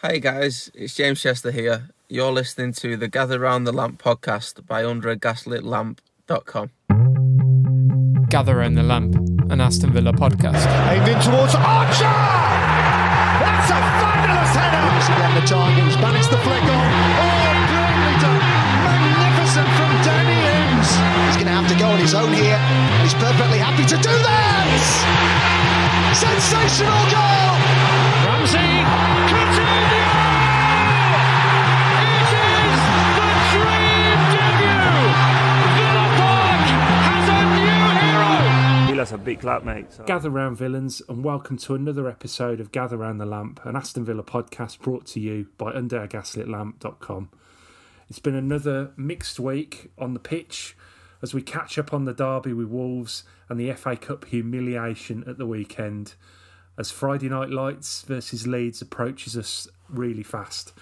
Hey guys, it's James Chester here. You're listening to the Gather Round the Lamp podcast by underagaslitlamp.com. Gather Round the Lamp, an Aston Villa podcast. Aimed in towards Archer! That's a fabulous header! He's again the target, he's managed the flick on. Oh, brilliantly done! Magnificent from Danny Ings! He's going to have to go on his own here, and he's perfectly happy to do that! Sensational goal! Villa's a big club, mate. So. Gather Round Villains, and welcome to another episode of Gather Round the Lamp, an Aston Villa podcast brought to you by underagaslitlamp.com. It's been another mixed week on the pitch as we catch up on the derby with Wolves and the FA Cup humiliation at the weekend as Friday Night Lights versus Leeds approaches us really fast.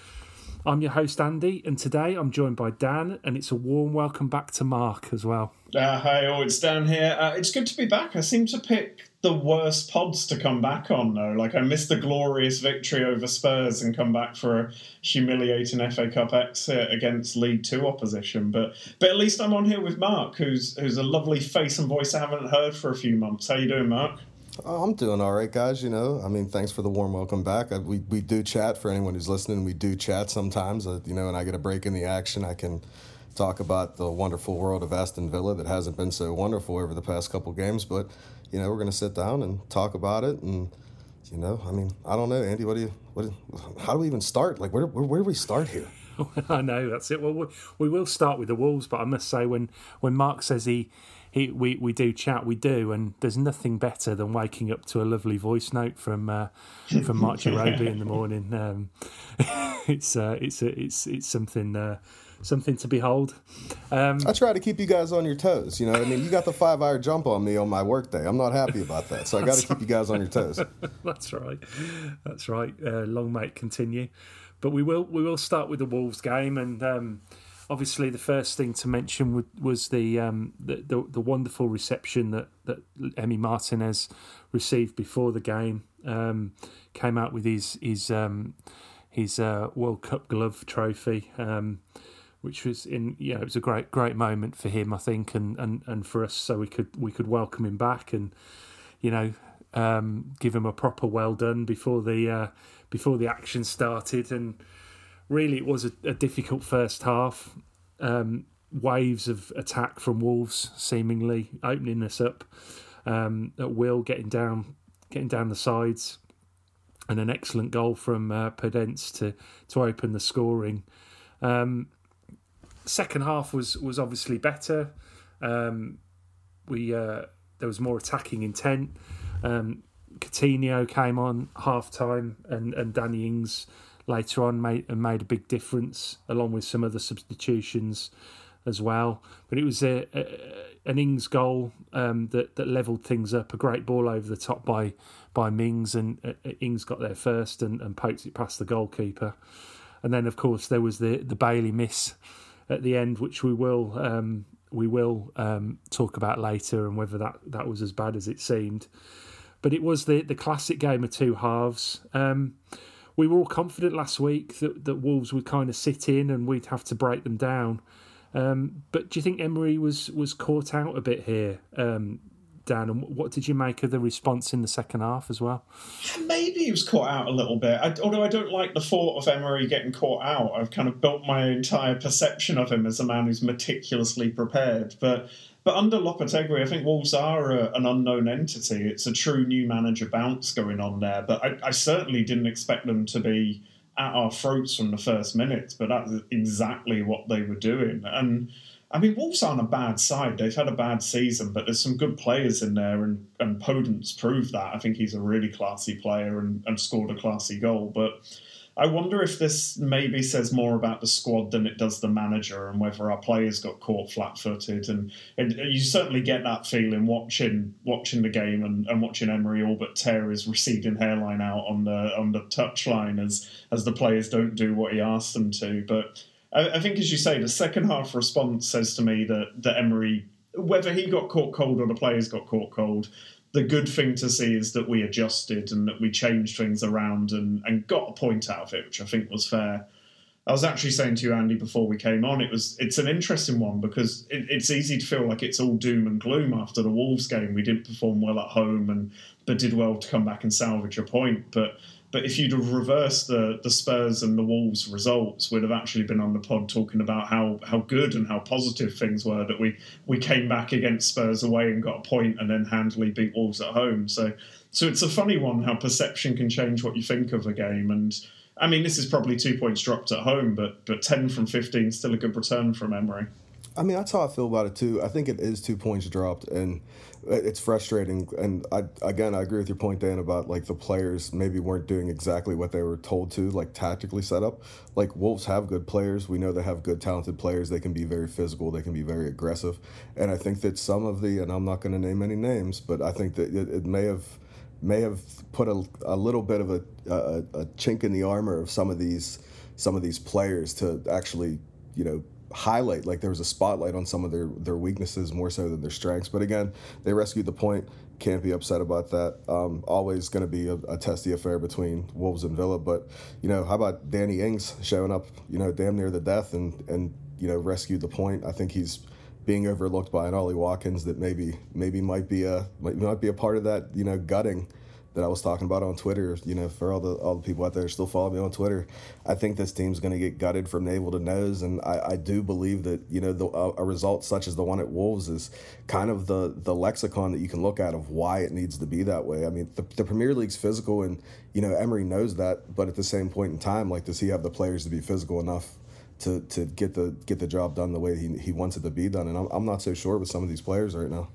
I'm your host Andy, and today I'm joined by Dan, and it's a warm welcome back to Mark as well. Uh, hi, oh, it's Dan here. Uh, it's good to be back. I seem to pick the worst pods to come back on, though. Like, I missed the glorious victory over Spurs and come back for a humiliating FA Cup exit against League Two opposition. But but at least I'm on here with Mark, who's who's a lovely face and voice I haven't heard for a few months. How you doing, Mark? Oh, I'm doing all right, guys. You know, I mean, thanks for the warm welcome back. I, we we do chat for anyone who's listening. We do chat sometimes. Uh, you know, and I get a break in the action. I can talk about the wonderful world of Aston Villa that hasn't been so wonderful over the past couple games. But you know, we're going to sit down and talk about it. And you know, I mean, I don't know, Andy. What do you? What? How do we even start? Like, where where, where do we start here? I know that's it. Well, we, we will start with the Wolves, but I must say when when Mark says he. He, we, we do chat, we do, and there's nothing better than waking up to a lovely voice note from uh, from Mark Jarobi in the morning. Um, it's uh, it's it's it's something uh, something to behold. Um, I try to keep you guys on your toes. You know, I mean, you got the five hour jump on me on my workday. I'm not happy about that, so I got to keep you guys on your toes. That's right. That's right. Uh, long may it continue. But we will we will start with the Wolves game, and um, obviously the first thing to mention was the, um, the, the the wonderful reception that that Emi Martinez received before the game. Um, came out with his his um, his uh, World Cup glove trophy. Um, which was in know it was a great great moment for him I think and, and, and for us so we could we could welcome him back and you know um, give him a proper well done before the uh, before the action started and really it was a, a difficult first half um, waves of attack from Wolves seemingly opening us up um, at will getting down getting down the sides and an excellent goal from uh, Podence to to open the scoring um, second half was was obviously better. Um, we uh, there was more attacking intent. Um, Coutinho came on half time, and and Danny Ings later on made made a big difference, along with some other substitutions as well. But it was a, a an Ings goal um, that that levelled things up. A great ball over the top by by Mings, and uh, Ings got there first and, and it past the goalkeeper. And then, of course, there was the the Bailey miss at the end, which we will um, we will um, talk about later, and whether that, that was as bad as it seemed. But it was the the classic game of two halves. Um, we were all confident last week that, that Wolves would kind of sit in and we'd have to break them down. Um, but do you think Emery was was caught out a bit here? Um, Dan, and what did you make of the response in the second half as well? Maybe he was caught out a little bit. I, although I don't like the thought of Emery getting caught out. I've kind of built my entire perception of him as a man who's meticulously prepared. But but under Lopetegui, I think Wolves are a, an unknown entity. It's a true new manager bounce going on there. But I, I certainly didn't expect them to be at our throats from the first minutes. But that's exactly what they were doing. And I mean, Wolves aren't a bad side. They've had a bad season, but there's some good players in there, and, and Podence proved that. I think he's a really classy player and, and scored a classy goal. But I wonder if this maybe says more about the squad than it does the manager, and whether our players got caught flat-footed. And, and you certainly get that feeling watching watching the game and, and watching Emery all but tear his receding hairline out on the on the touchline as as the players don't do what he asked them to. But I, I think, as you say, the second half response says to me that that Emery, whether he got caught cold or the players got caught cold, the good thing to see is that we adjusted and that we changed things around and, and got a point out of it, which I think was fair. I was actually saying to you, Andy, before we came on, it was it's an interesting one because it, it's easy to feel like it's all doom and gloom after the Wolves game. We didn't perform well at home, and but did well to come back and salvage a point. But but if you'd have reversed the the Spurs and the Wolves results, we'd have actually been on the pod talking about how how good and how positive things were that we we came back against Spurs away and got a point, and then handily beat Wolves at home. So so it's a funny one how perception can change what you think of a game and I mean, this is probably two points dropped at home, but but ten from fifteen still a good return from Emery. I mean, that's how I feel about it too. I think it is two points dropped, and it's frustrating. And I, again, I agree with your point, Dan, about like the players maybe weren't doing exactly what they were told to, like tactically set up. Like Wolves have good players. We know they have good, talented players. They can be very physical. They can be very aggressive. And I think that some of the, and I'm not going to name any names, but I think that it, it may have may have put a, a little bit of a, a, a chink in the armor of some of these some of these players to actually you know highlight like there was a spotlight on some of their their weaknesses more so than their strengths. But again they rescued the point. Can't be upset about that. Um, always going to be a, a, testy affair between wolves and villa. But you know how about danny ings showing up you know damn near the death and and you know rescued the point? I think he's being overlooked by an Ollie Watkins that maybe maybe might be a might, might be a part of that you know gutting that I was talking about on Twitter. You know, for all the all the people out there still follow me on Twitter, I think this team's going to get gutted from navel to nose, and I, I do believe that you know the, a, a result such as the one at Wolves is kind of the the lexicon that you can look at of why it needs to be that way. I mean, the, the Premier League's physical, and you know Emery knows that, but at the same point in time, like does he have the players to be physical enough? to to get the get the job done the way he he wants it to be done. And I'm I'm not so sure with some of these players right now.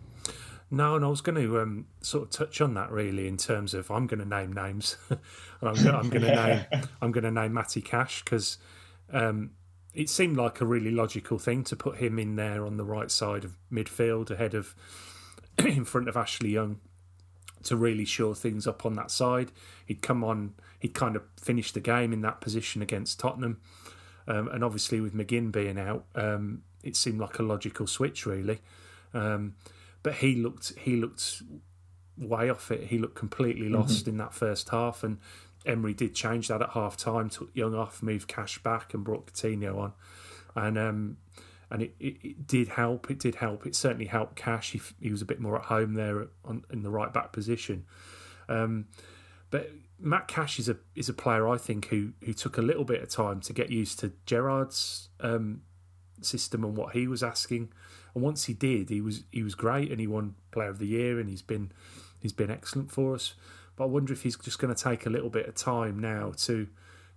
No, and I was going to um, sort of touch on that really in terms of I'm going to name names, and I'm, I'm going to name I'm going to name Matty Cash because um, it seemed like a really logical thing to put him in there on the right side of midfield ahead of in front of Ashley Young to really shore things up on that side. He'd come on, he'd kind of finished the game in that position against Tottenham. Um, and obviously, with McGinn being out, um, it seemed like a logical switch, really. But he looked he looked way off it. He looked completely mm-hmm. lost mm-hmm. in that first half, and Emery did change that at half time. Took Young off, moved Cash back, and brought Coutinho on, and um, and it, it, it, did help. It did help. It certainly helped Cash. He, he was a bit more at home there on, in the right back position. Um, but Matt Cash is a is a player I think who who took a little bit of time to get used to Gerrard's um, system and what he was asking. And once he did, he was he was great and he won Player of the Year and he's been he's been excellent for us. But I wonder if he's just going to take a little bit of time now to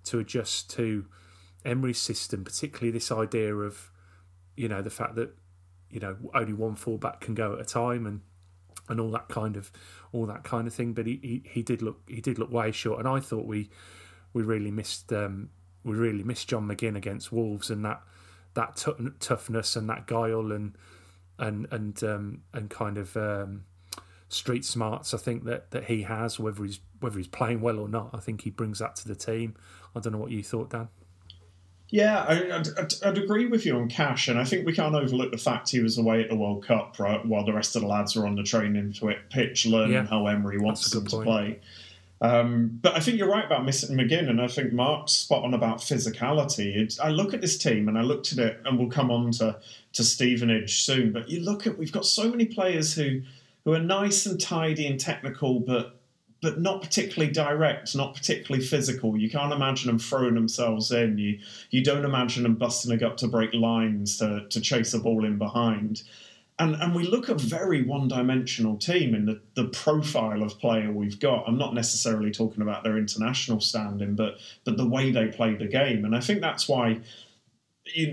to adjust to Emery's system, particularly this idea of you know the fact that you know only one fullback can go at a time and and all that kind of all that kind of thing. But he, he, he did look he did look way short, and I thought we we really missed um, we really missed John McGinn against Wolves and that that t- toughness and that guile and and and um, and kind of um, street smarts. I think that, that he has, whether he's whether he's playing well or not. I think he brings that to the team. I don't know what you thought, Dan. Yeah, I, would I'd agree with you on Cash, and I think we can't overlook the fact he was away at the World Cup, right, while the rest of the lads were on the training pitch learning yeah, how Emery wants them to play. Um, but I think you're right about missing McGinn, and I think Mark's spot on about physicality. I look at this team, and I looked at it, and we'll come on to, to Stevenage soon. But you look at we've got so many players who who are nice and tidy and technical, but but not particularly direct, not particularly physical. You can't imagine them throwing themselves in. You you don't imagine them busting a gut to break lines to, to chase a ball in behind. And and we look at a very one dimensional team in the, the profile of player we've got. I'm not necessarily talking about their international standing, but but the way they play the game. And I think that's why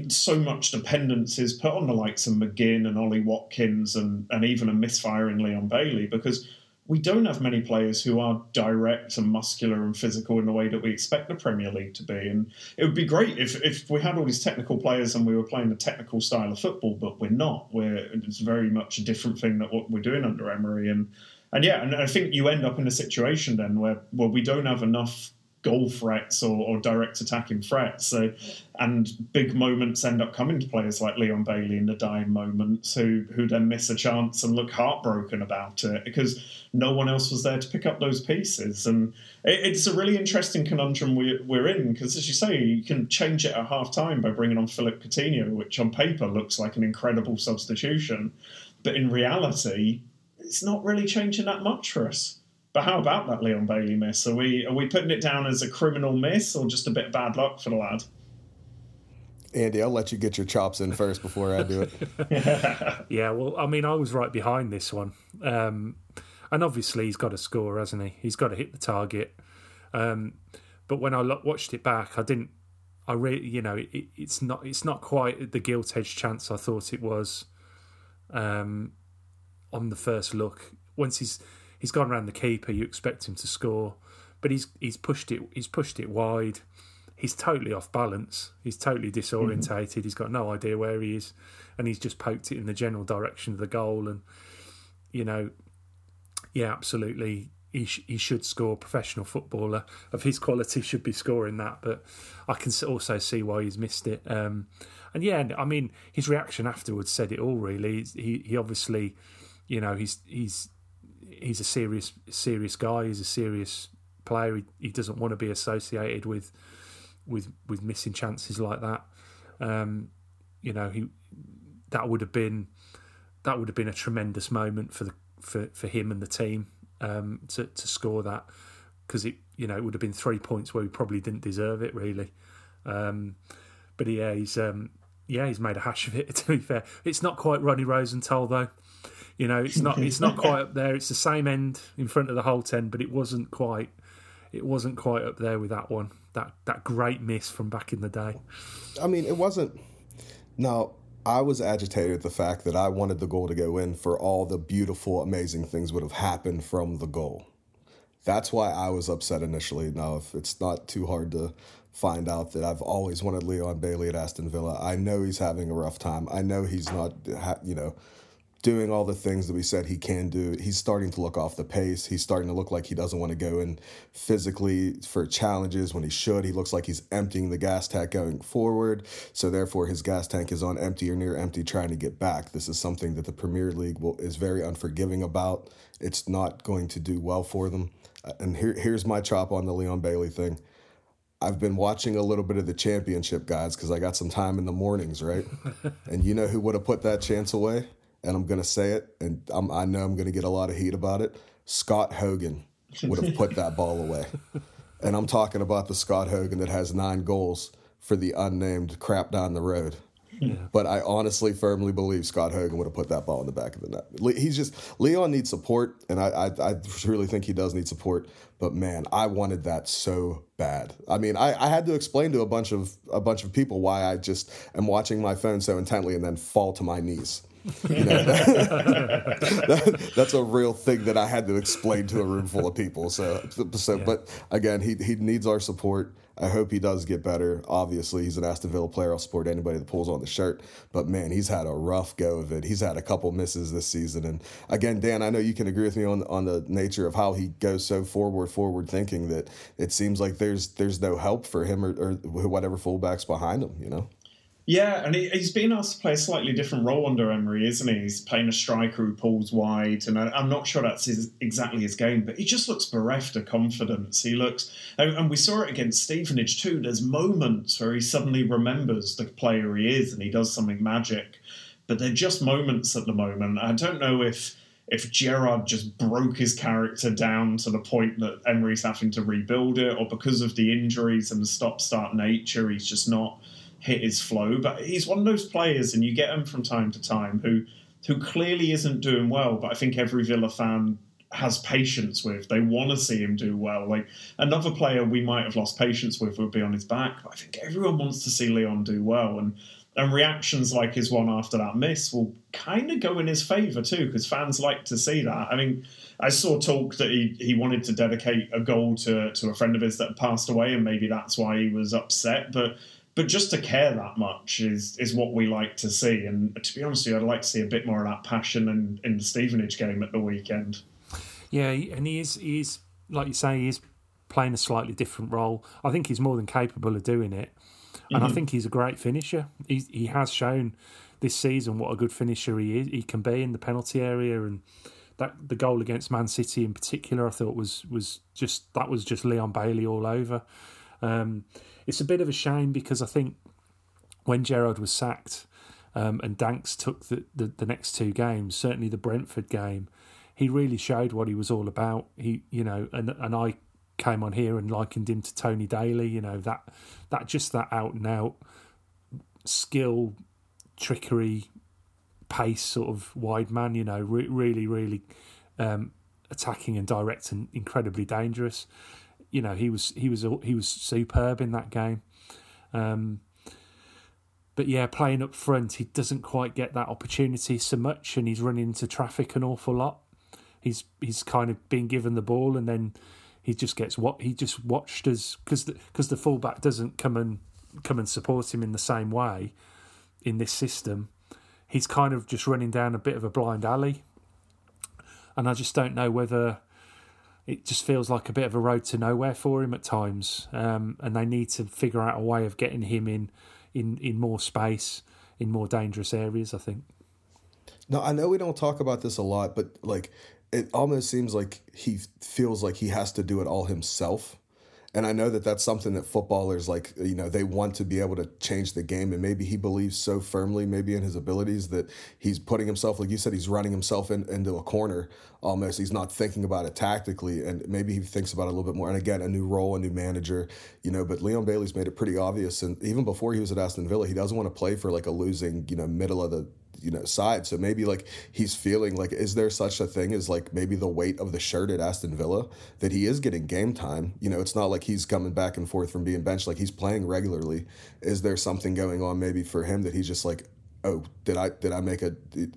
so much dependence is put on the likes of McGinn and Ollie Watkins and, and even a misfire in Leon Bailey because we don't have many players who are direct and muscular and physical in the way that we expect the Premier League to be. And it would be great if, if we had all these technical players and we were playing a technical style of football, but we're not. We're it's very much a different thing that what we're doing under Emery. And and yeah, and I think you end up in a situation then where where we don't have enough goal threats or, or direct attacking threats. So, and big moments end up coming to players like Leon Bailey in the dying moments, who who then miss a chance and look heartbroken about it because no one else was there to pick up those pieces. And it, it's a really interesting conundrum we, we're in because, as you say, you can change it at half time by bringing on Philip Coutinho, which on paper looks like an incredible substitution, but in reality, it's not really changing that much for us. But how about that Leon Bailey miss? Are we are we putting it down as a criminal miss or just a bit of bad luck for the lad? Andy, I'll let you get your chops in first before I do it. yeah, well, I mean, I was right behind this one, um, and obviously he's got to score, hasn't he? He's got to hit the target. Um, but when I watched it back, I didn't. I really, you know, it, it's not it's not quite the gilt edged chance I thought it was. Um, on the first look, once he's he's gone around the keeper. You expect him to score, but he's he's pushed it he's pushed it wide. He's totally off balance. He's totally disorientated. Mm-hmm. He's got no idea where he is, and he's just poked it in the general direction of the goal. And you know, yeah, absolutely, he sh- he should score. Professional footballer of his quality should be scoring that. But I can also see why he's missed it. Um, and yeah, I mean, his reaction afterwards said it all. Really, he he obviously, you know, he's he's he's a serious serious guy. He's a serious player. He, he doesn't want to be associated with with with missing chances like that. Um, you know, he that would have been that would have been a tremendous moment for the for, for him and the team um, to to score that because it you know it would have been three points where we probably didn't deserve it really. Um, but yeah, he's um, yeah he's made a hash of it. To be fair, it's not quite Ronnie Rosenthal though. You know, it's not it's not quite up there. It's the same end in front of the Holte End, but it wasn't quite it wasn't quite up there with that one. That that great miss from back in the day. I mean, it wasn't. Now, I was agitated at the fact that I wanted the goal to go in for all the beautiful, amazing things would have happened from the goal. That's why I was upset initially. Now, if it's not too hard to find out that I've always wanted Leon Bailey at Aston Villa, I know he's having a rough time. I know he's not, you know, doing all the things that we said he can do. He's starting to look off the pace. He's starting to look like he doesn't want to go in physically for challenges when he should. He looks like he's emptying the gas tank going forward. So therefore, his gas tank is on empty or near empty, trying to get back. This is something that the Premier League will, is very unforgiving about. It's not going to do well for them. Uh, and here, here's my chop on the Leon Bailey thing. I've been watching a little bit of the championship guys because I got some time in the mornings, right? and you know who would have put that chance away? And I'm going to say it, and I'm, i know I'm going to get a lot of heat about it. Scott Hogan would have put that ball away. And I'm talking about the Scott Hogan that has nine goals for the unnamed crap down the road. Yeah. But I honestly, firmly believe Scott Hogan would have put that ball in the back of the net. He's just Leon needs support, and I, I, I really think he does need support. But man, I wanted that so bad. I mean, I, I had to explain to a bunch of a bunch of people why I just am watching my phone so intently and then fall to my knees. You know, that, that's a real thing that I had to explain to a room full of people. So, so, yeah. but again, he he needs our support. I hope he does get better. Obviously, he's an Aston Villa player. I'll support anybody that pulls on the shirt. But man, he's had a rough go of it. He's had a couple misses this season. And again, Dan, I know you can agree with me on on the nature of how he goes so forward, forward thinking that it seems like there's there's no help for him or, or whatever fullbacks behind him. You know. Yeah, and he, has been asked to play a slightly different role under Emery, isn't he? He's playing a striker who pulls wide, and I, am not sure that's his, exactly his game, but he just looks bereft of confidence. He looks, and, and we saw it against Stevenage too. There's moments where he suddenly remembers the player he is, and he does something magic. But they're just moments at the moment. I don't know if if Gerrard just broke his character down to the point that Emery's having to rebuild it, or because of the injuries and the stop-start nature, he's just not hit his flow. But he's one of those players, and you get him from time to time who who clearly isn't doing well. But I think every Villa fan has patience with. They want to see him do well. Like another player we might have lost patience with would be on his back. But I think everyone wants to see Leon do well, and and reactions like his one after that miss will kind of go in his favour too, because fans like to see that. I mean, I saw talk that he, he wanted to dedicate a goal to, to a friend of his that passed away, and maybe that's why he was upset. But but just to care that much is is what we like to see. And to be honest with you, I'd like to see a bit more of that passion in, in the Stevenage game at the weekend. Yeah, and he is he is like you say, he is playing a slightly different role. I think he's more than capable of doing it, and mm-hmm. I think he's a great finisher. He he has shown this season what a good finisher he is. He can be in the penalty area, and that the goal against Man City in particular, I thought was was just that was just Leon Bailey all over. Um, it's a bit of a shame because I think when Gerrard was sacked um, and Danks took the, the, the next two games, certainly the Brentford game, he really showed what he was all about. He, you know, and and I came on here and likened him to Tony Daley. You know that that just that out and out skill, trickery, pace sort of wide man. You know, re- really, really um, attacking and direct and incredibly dangerous. You know, he was he was he was superb in that game. Um, but yeah, playing up front, he doesn't quite get that opportunity so much, and he's running into traffic an awful lot. He's he's kind of been given the ball, and then he just gets what he just watched as because because the, the fullback doesn't come and come and support him in the same way in this system. He's kind of just running down a bit of a blind alley, and I just don't know whether it just feels like a bit of a road to nowhere for him at times. Um, and they need to figure out a way of getting him in in in more space in more dangerous areas. I think. No, I know we don't talk about this a lot, but like it almost seems like he feels like he has to do it all himself. And I know that that's something that footballers like, you know, they want to be able to change the game. And maybe he believes so firmly, maybe in his abilities, that he's putting himself, like you said, he's running himself in, into a corner almost. He's not thinking about it tactically. And maybe he thinks about it a little bit more. And again, a new role, a new manager, you know, but Leon Bailey's made it pretty obvious. And even before he was at Aston Villa, he doesn't want to play for like a losing, you know, middle of the you know side. So maybe like he's feeling like is there such a thing as like maybe the weight of the shirt at Aston Villa that he is getting game time. You know, it's not like he's coming back and forth from being benched. Like he's playing regularly. Is there something going on maybe for him that he's just like oh did i did i make a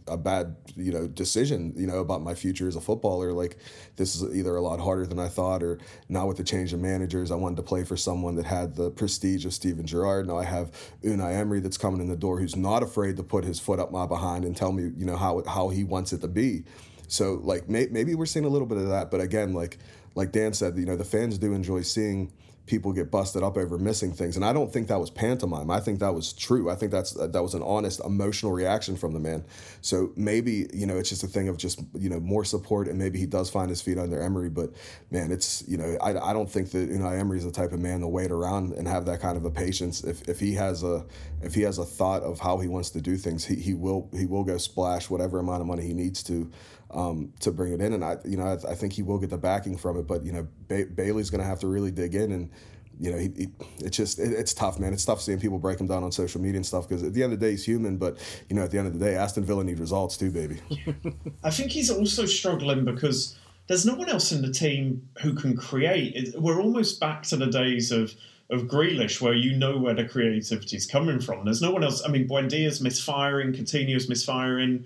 a bad you know decision you know about my future as a footballer? Like this is either a lot harder than i thought or now with the change of managers. I wanted to play for someone that had the prestige of steven gerrard. Now i have unai emery that's coming in the door who's not afraid to put his foot up my behind and tell me you know how how he wants it to be. So like may, maybe we're seeing a little bit of that but again like like dan said you know the fans do enjoy seeing people get busted up over missing things. And I don't think that was pantomime. I think that was true. I think that's uh, that was an honest emotional reaction from the man. So maybe you know it's just a thing of just you know more support, and maybe he does find his feet under Emery. But man, it's you know I, I don't think that you know Emery is the type of man to wait around and have that kind of a patience. If if he has a if he has a thought of how he wants to do things, he, he will he will go splash whatever amount of money he needs to um, to bring it in. And I, you know, I, I, think he will get the backing from it. But you know, ba- Bailey's going to have to really dig in, and you know, he, he it's just it, it's tough, man. It's tough seeing people break him down on social media and stuff because at the end of the day, he's human. But you know, at the end of the day, Aston Villa need results too, baby. I think he's also struggling because there's no one else in the team who can create. We're almost back to the days of of Grealish, where you know where the creativity is coming from. There's no one else. I mean, Buendia's misfiring, Coutinho's misfiring.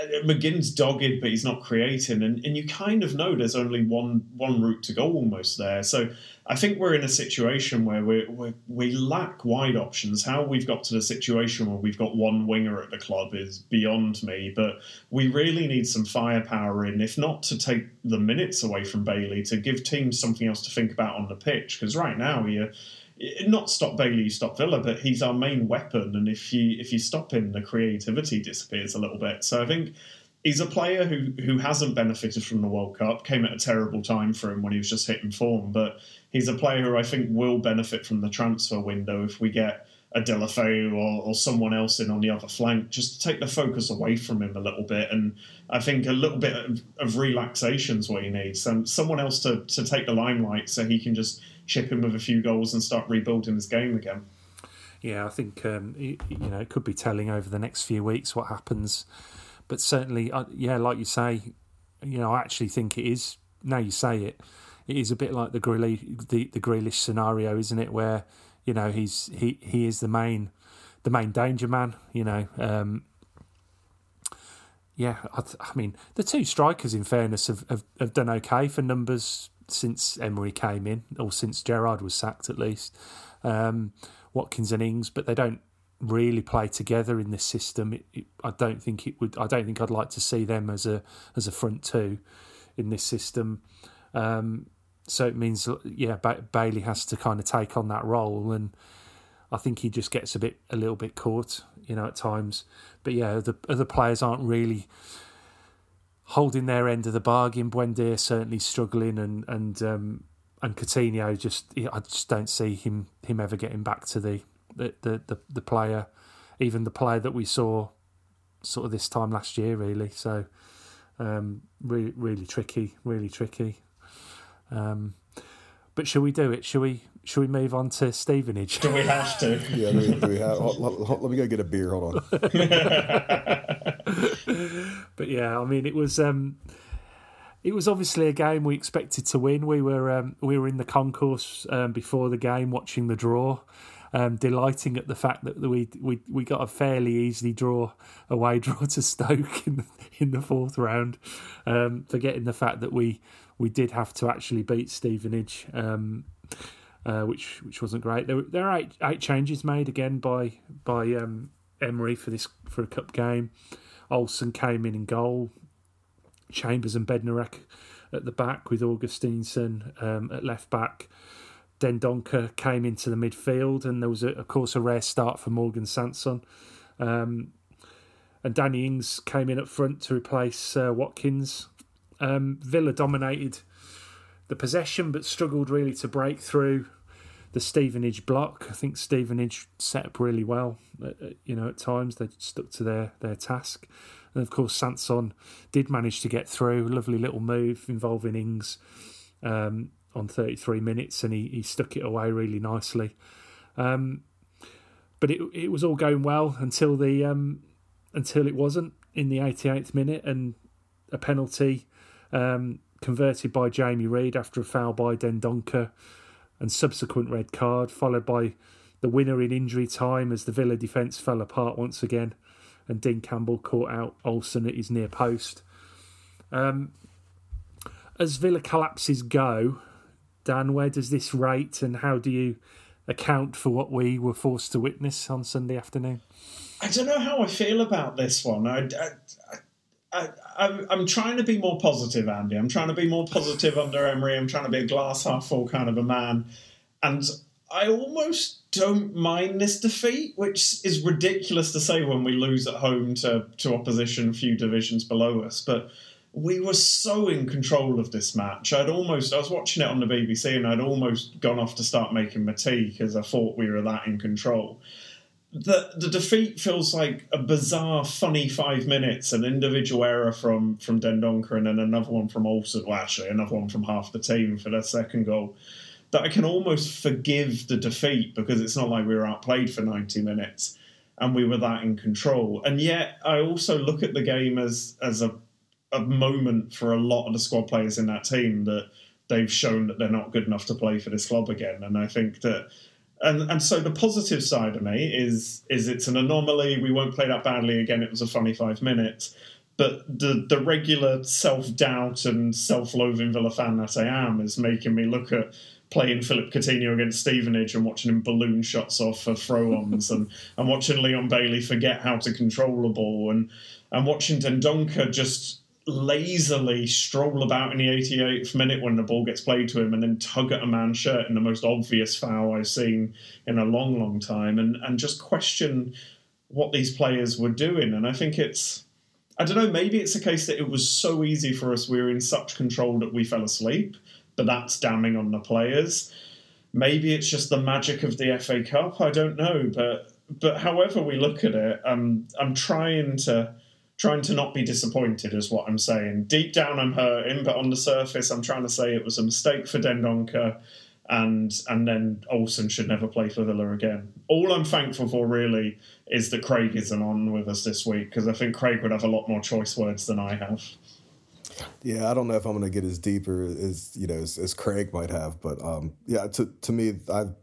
Uh, McGinn's dogged, but he's not creating, and, and you kind of know there's only one one route to go almost there. So I think we're in a situation where we we we lack wide options. How we've got to the situation where we've got one winger at the club is beyond me. But we really need some firepower in, if not to take the minutes away from Bailey, to give teams something else to think about on the pitch. Because right now you not stop Bailey, stop Villa, but he's our main weapon. And if you if you stop him, the creativity disappears a little bit. So I think he's a player who who hasn't benefited from the World Cup. Came at a terrible time for him when he was just hitting form, but he's a player who I think will benefit from the transfer window if we get a Deulofeu or, or someone else in on the other flank, just to take the focus away from him a little bit. And I think a little bit of, of relaxation is what he needs. And someone else to, to take the limelight so he can just chip him with a few goals and start rebuilding his game again. Yeah, I think um, you know it could be telling over the next few weeks what happens, but certainly, uh, yeah, like you say, you know, I actually think it is. Now you say it, it is a bit like the Grealish, the the Grealish scenario, isn't it? Where you know he's he he is the main the main danger man. You know, um, yeah, I, I, mean the two strikers, in fairness, have, have, have done okay for numbers since Emery came in, or since Gerrard was sacked at least. Um, Watkins and Ings, but they don't really play together in this system. It, it, I don't think it would. I don't think I'd like to see them as a as a front two in this system. Um, so it means yeah, ba- Bailey has to kind of take on that role, and I think he just gets a bit a little bit caught, you know, at times. But yeah, the other players aren't really holding their end of the bargain. Buendia certainly struggling, and and um, and Coutinho just I just don't see him him ever getting back to the the, the the the player, even the player that we saw sort of this time last year, really. So um, really really tricky, really tricky. Um, but shall we do it? Shall we? Shall we move on to Stevenage? Do we have to? Yeah, do we, do we have, let, let, let me go get a beer. Hold on. but yeah, I mean, it was um, it was obviously a game we expected to win. We were um, we were in the concourse um, before the game, watching the draw, um, delighting at the fact that we we we got a fairly easy draw away draw to Stoke in the, in the fourth round, um, forgetting the fact that we we did have to actually beat Stevenage. Um, uh, which which wasn't great. There, were, there are eight, eight changes made again by by um, Emery for this for a cup game. Olsen came in in goal. Chambers and Bednarek at the back with Augustinsson um, at left back. Dendoncker came into the midfield, and there was, a, of course, a rare start for Morgan Sanson. Um, and Danny Ings came in up front to replace uh, Watkins. Um, Villa dominated the possession, but struggled really to break through the Stevenage block. I think Stevenage set up really well. You know, at times they stuck to their their task, and of course Sanson did manage to get through. Lovely little move involving Ings um, on 33 minutes, and he, he stuck it away really nicely. Um, but it it was all going well until the um, until it wasn't in the 88th minute, and a penalty um, converted by Jamie Reid after a foul by Dendoncker and subsequent red card, followed by the winner in injury time as the Villa defence fell apart once again and Dean Campbell caught out Olsen at his near post. Um, as Villa collapses go, Dan, where does this rate and how do you account for what we were forced to witness on Sunday afternoon? I don't know how I feel about this one. I, I, I, I'm trying to be more positive, Andy. I'm trying to be more positive under Emery. I'm trying to be a glass half full kind of a man. And I almost don't mind this defeat, which is ridiculous to say when we lose at home to, to opposition a few divisions below us. But we were so in control of this match. I'd almost, I was watching it on the BBC and I'd almost gone off to start making my tea because I thought we were that in control the the defeat feels like a bizarre, funny five minutes, an individual error from from Dendoncker and then another one from Olsen. Well, actually, another one from half the team for their second goal. That I can almost forgive the defeat because it's not like we were outplayed for ninety minutes and we were that in control. And yet, I also look at the game as as a a moment for a lot of the squad players in that team that they've shown that they're not good enough to play for this club again. And I think that and and so the positive side of me is is it's an anomaly. We won't play that badly again. It was a funny five minutes, but the the regular self doubt and self loathing Villa fan that I am is making me look at playing Philip Coutinho against Stevenage and watching him balloon shots off for throw ons and, and watching Leon Bailey forget how to control the ball and and watching Dendoncker just lazily stroll about in the 88th minute when the ball gets played to him and then tug at a man's shirt in the most obvious foul I've seen in a long, long time and, and just question what these players were doing. And I think it's, I don't know, maybe it's a case that it was so easy for us, we were in such control that we fell asleep, but that's damning on the players. Maybe it's just the magic of the FA Cup. I don't know, but but however we look at it, um, I'm trying to trying to not be disappointed is what I'm saying. Deep down, I'm hurting, but on the surface, I'm trying to say it was a mistake for Dendoncker, and and then Olsen should never play for Villa again. All I'm thankful for really is that Craig isn't on with us this week because I think Craig would have a lot more choice words than I have. Yeah, I don't know if I'm going to get as deeper as you know as, as Craig might have, but um, yeah, to to me, I've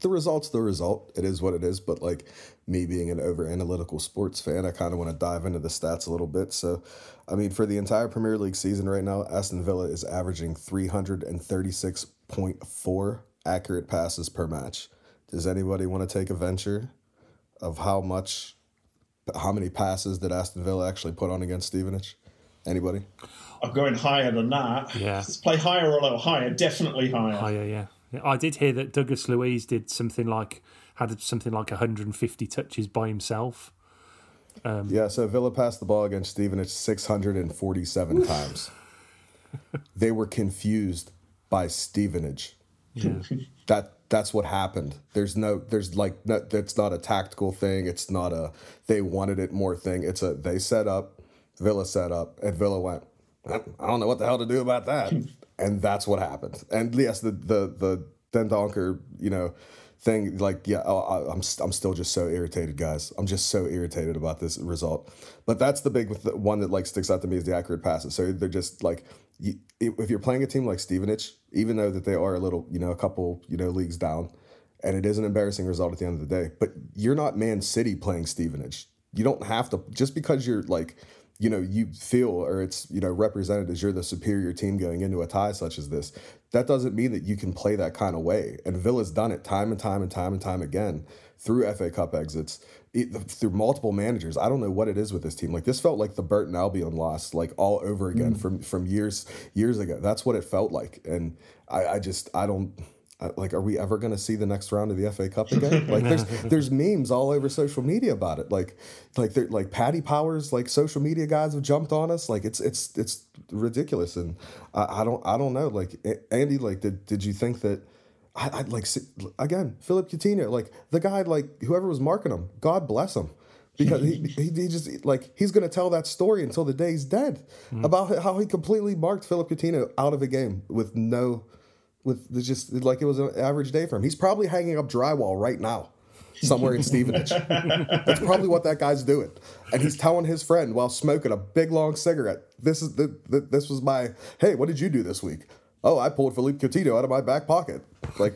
the result's the result. It is what it is. But like me being an over analytical sports fan, I kind of want to dive into the stats a little bit. So, I mean, for the entire Premier League season right now, Aston Villa is averaging 336.4 accurate passes per match. Does anybody want to take a venture of how much, how many passes did Aston Villa actually put on against Stevenage? Anybody? I'm going higher than that. Yeah. Let's play higher or a little higher. Definitely higher. Oh yeah, yeah. yeah. I did hear that Douglas Luiz did something like had something like 150 touches by himself. Um, yeah, so Villa passed the ball against Stevenage 647 times. They were confused by Stevenage. Yeah. That that's what happened. There's no there's like no, that's not a tactical thing. It's not a they wanted it more thing. It's a they set up, Villa set up, and Villa went. I I don't know what the hell to do about that, and that's what happened. And yes, the the the Dendoncker, you know, thing like yeah, I, I- I'm I'm still just so irritated, guys. I'm just so irritated about this result. But that's the big one that like sticks out to me is the accurate passes. So they're just like you, if you're playing a team like Stevenage, even though that they are a little, you know, a couple, you know, leagues down, and it is an embarrassing result at the end of the day. But you're not Man City playing Stevenage. You don't have to just because you're like, you know, you feel or it's you know represented as you're the superior team going into a tie such as this. That doesn't mean that you can play that kind of way. And Villa's done it time and time and time and time again through FA Cup exits, it, through multiple managers. I don't know what it is with this team. Like this felt like the Burton Albion loss, like all over again hmm. from from years years ago. That's what it felt like. And I, I just I don't. I- Like, are we ever going to see the next round of the FA Cup again? Like, there's there's memes all over social media about it. Like, like like Paddy Powers, like social media guys have jumped on us. Like, it's it's it's ridiculous, and I, I don't I don't know. Like, Andy, like, did did you think that? I, I like again, Philip Coutinho, like the guy, like whoever was marking him, God bless him, because he, he he just like he's gonna tell that story until the day he's dead hmm. about how he completely marked Philip Coutinho out of a game with no, with the just like it was an average day for him. He's probably hanging up drywall right now. Somewhere in Stevenage. That's probably what that guy's doing. And he's telling his friend while smoking a big long cigarette, this is the, the this was my hey, what did you do this week? Oh, I pulled Philippe Coutinho out of my back pocket. Like,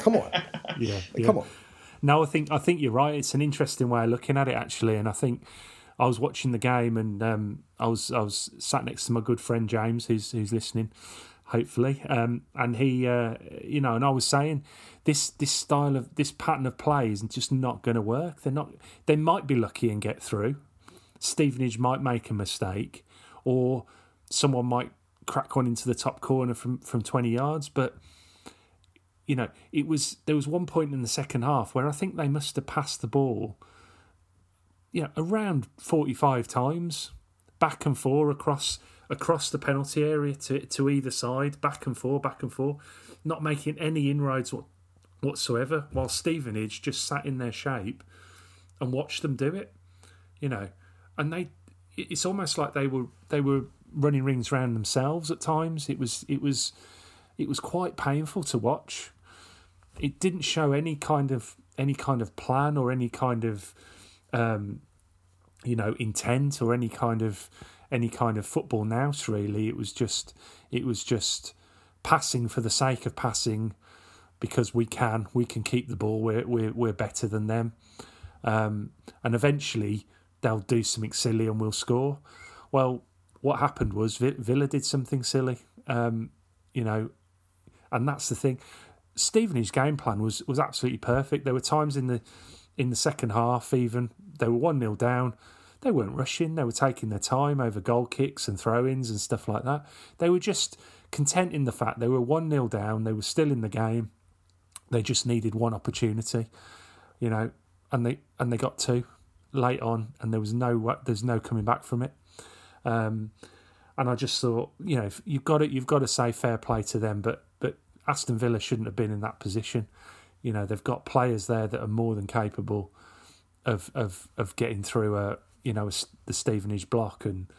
come on. Yeah, Like, yeah. Come on. No, I think I think you're right. It's an interesting way of looking at it, actually. And I think I was watching the game, and um, I was I was sat next to my good friend James, who's who's listening, hopefully. Um, and he, uh, you know, and I was saying this this style of this pattern of play is just not going to work. They're not. They might be lucky and get through. Stevenage might make a mistake, or someone might crack one into the top corner from from twenty yards, but you know, it was there was one point in the second half where I think they must have passed the ball, know, around forty five times, back and forth across across the penalty area to to either side, back and forth, back and forth, not making any inroads what, whatsoever, while Stevenage just sat in their shape and watched them do it, you know, and they it's almost like they were they were running rings around themselves at times. It was it was it was quite painful to watch. It didn't show any kind of any kind of plan or any kind of um, you know intent or any kind of any kind of football nous. Really, it was just it was just passing for the sake of passing because we can we can keep the ball. We're we're we're better than them, um, and eventually they'll do something silly and we'll score. Well, what happened was Villa did something silly, um, you know, and that's the thing. Stevenage's game plan was was absolutely perfect. There were times in the in the second half, even they were one 0 down. They weren't rushing. They were taking their time over goal kicks and throw-ins and stuff like that. They were just content in the fact they were one 0 down. They were still in the game. They just needed one opportunity, you know, and they and they got two late on, and there was no there's no coming back from it. Um, and I just thought, you know, you've got it, you've got to say fair play to them, but but Aston Villa shouldn't have been in that position. You know, they've got players there that are more than capable of of of getting through a you know the Stevenage block and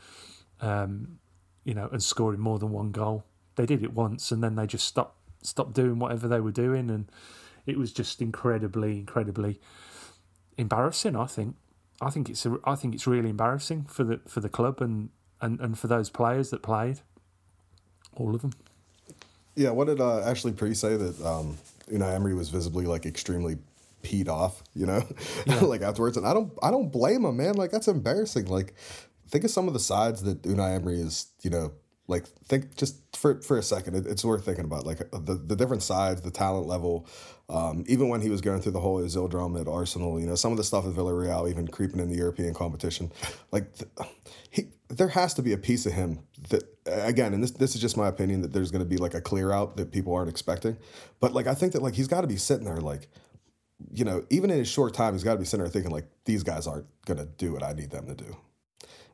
um, you know and scoring more than one goal. They did it once, and then they just stopped stopped doing whatever they were doing, and it was just incredibly, incredibly embarrassing. I think. I think it's a, I think it's really embarrassing for the for the club and, and, and for those players that played, all of them. Yeah, what did uh, Ashley Preece say that um, Unai Emery was visibly like extremely peed off, you know, like afterwards, and I don't, I don't blame him, man. Like that's embarrassing. Like think of some of the sides that Unai Emery is, you know, Like think just for for a second, it, it's worth thinking about like the the different sides, the talent level. Um, even when he was going through the whole Özil drama at Arsenal, you know, some of the stuff at Villarreal, even creeping in the European competition, like he, there has to be a piece of him that, again, and this this is just my opinion that there's going to be like a clear out that people aren't expecting, but like I think that like he's got to be sitting there like, you know, even in his short time, he's got to be sitting there thinking like these guys aren't going to do what I need them to do,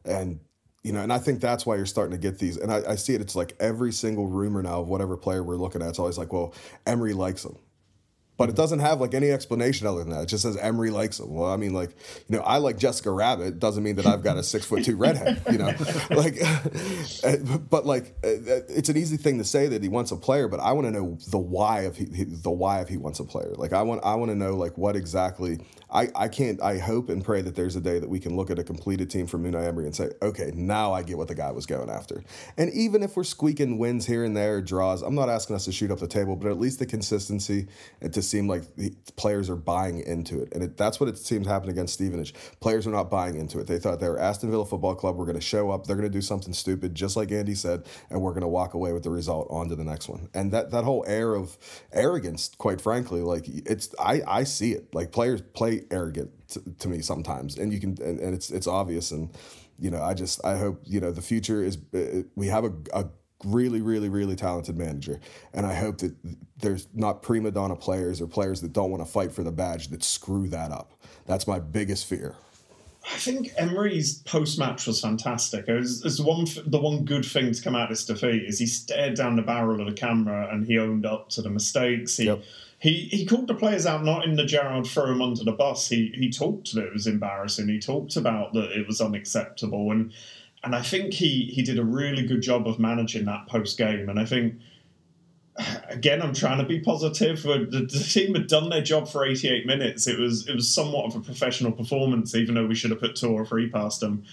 and you know, and I think that's why you're starting to get these. And I, I, see it. It's like every single rumor now of whatever player we're looking at. It's always like, well, Emery likes him but it doesn't have like any explanation other than that. It just says Emery likes him. Well, I mean, like you know, I like Jessica Rabbit. Doesn't mean that I've got a six foot two redhead. You know, like, eh, but like eh, eh, it's an easy thing to say that he wants a player, but I want to know the why of he, the why if he wants a player. Like I want I want to know like what exactly. I I can't. I hope and pray that there's a day that we can look at a completed team from Unai Emery and say, okay, now I get what the guy was going after. And even if we're squeaking wins here and there, draws, I'm not asking us to shoot up the table, but at least the consistency and to seem like the players are buying into it. And it, that's what it seems happened against Stevenage. Players are not buying into it. They thought they were Aston Villa Football Club. We're going to show up. They're going to do something stupid, just like Andy said, and we're going to walk away with the result on to the next one. And that, that whole air of arrogance, quite frankly, like it's, I, I see it. Like players play arrogant to, to me sometimes, and you can, and, and it's, it's obvious. And, you know, I just, I hope, you know, the future is, uh, we have a, a really, really, really talented manager. And I hope that there's not prima donna players or players that don't want to fight for the badge that screw that up. That's my biggest fear. I think Emery's post match was fantastic. It was, it was one the one good thing to come out of this defeat is he stared down the barrel of the camera and he owned up to the mistakes. He yep. he, he called the players out not in the Gerrard throw him under the bus. He he talked that it was embarrassing. He talked about that it was unacceptable and and I think he he did a really good job of managing that post game. And I think again, I'm trying to be positive. The, the, team had done their job for 88 minutes. It was it was somewhat of a professional performance, even though we should have put two or three past them.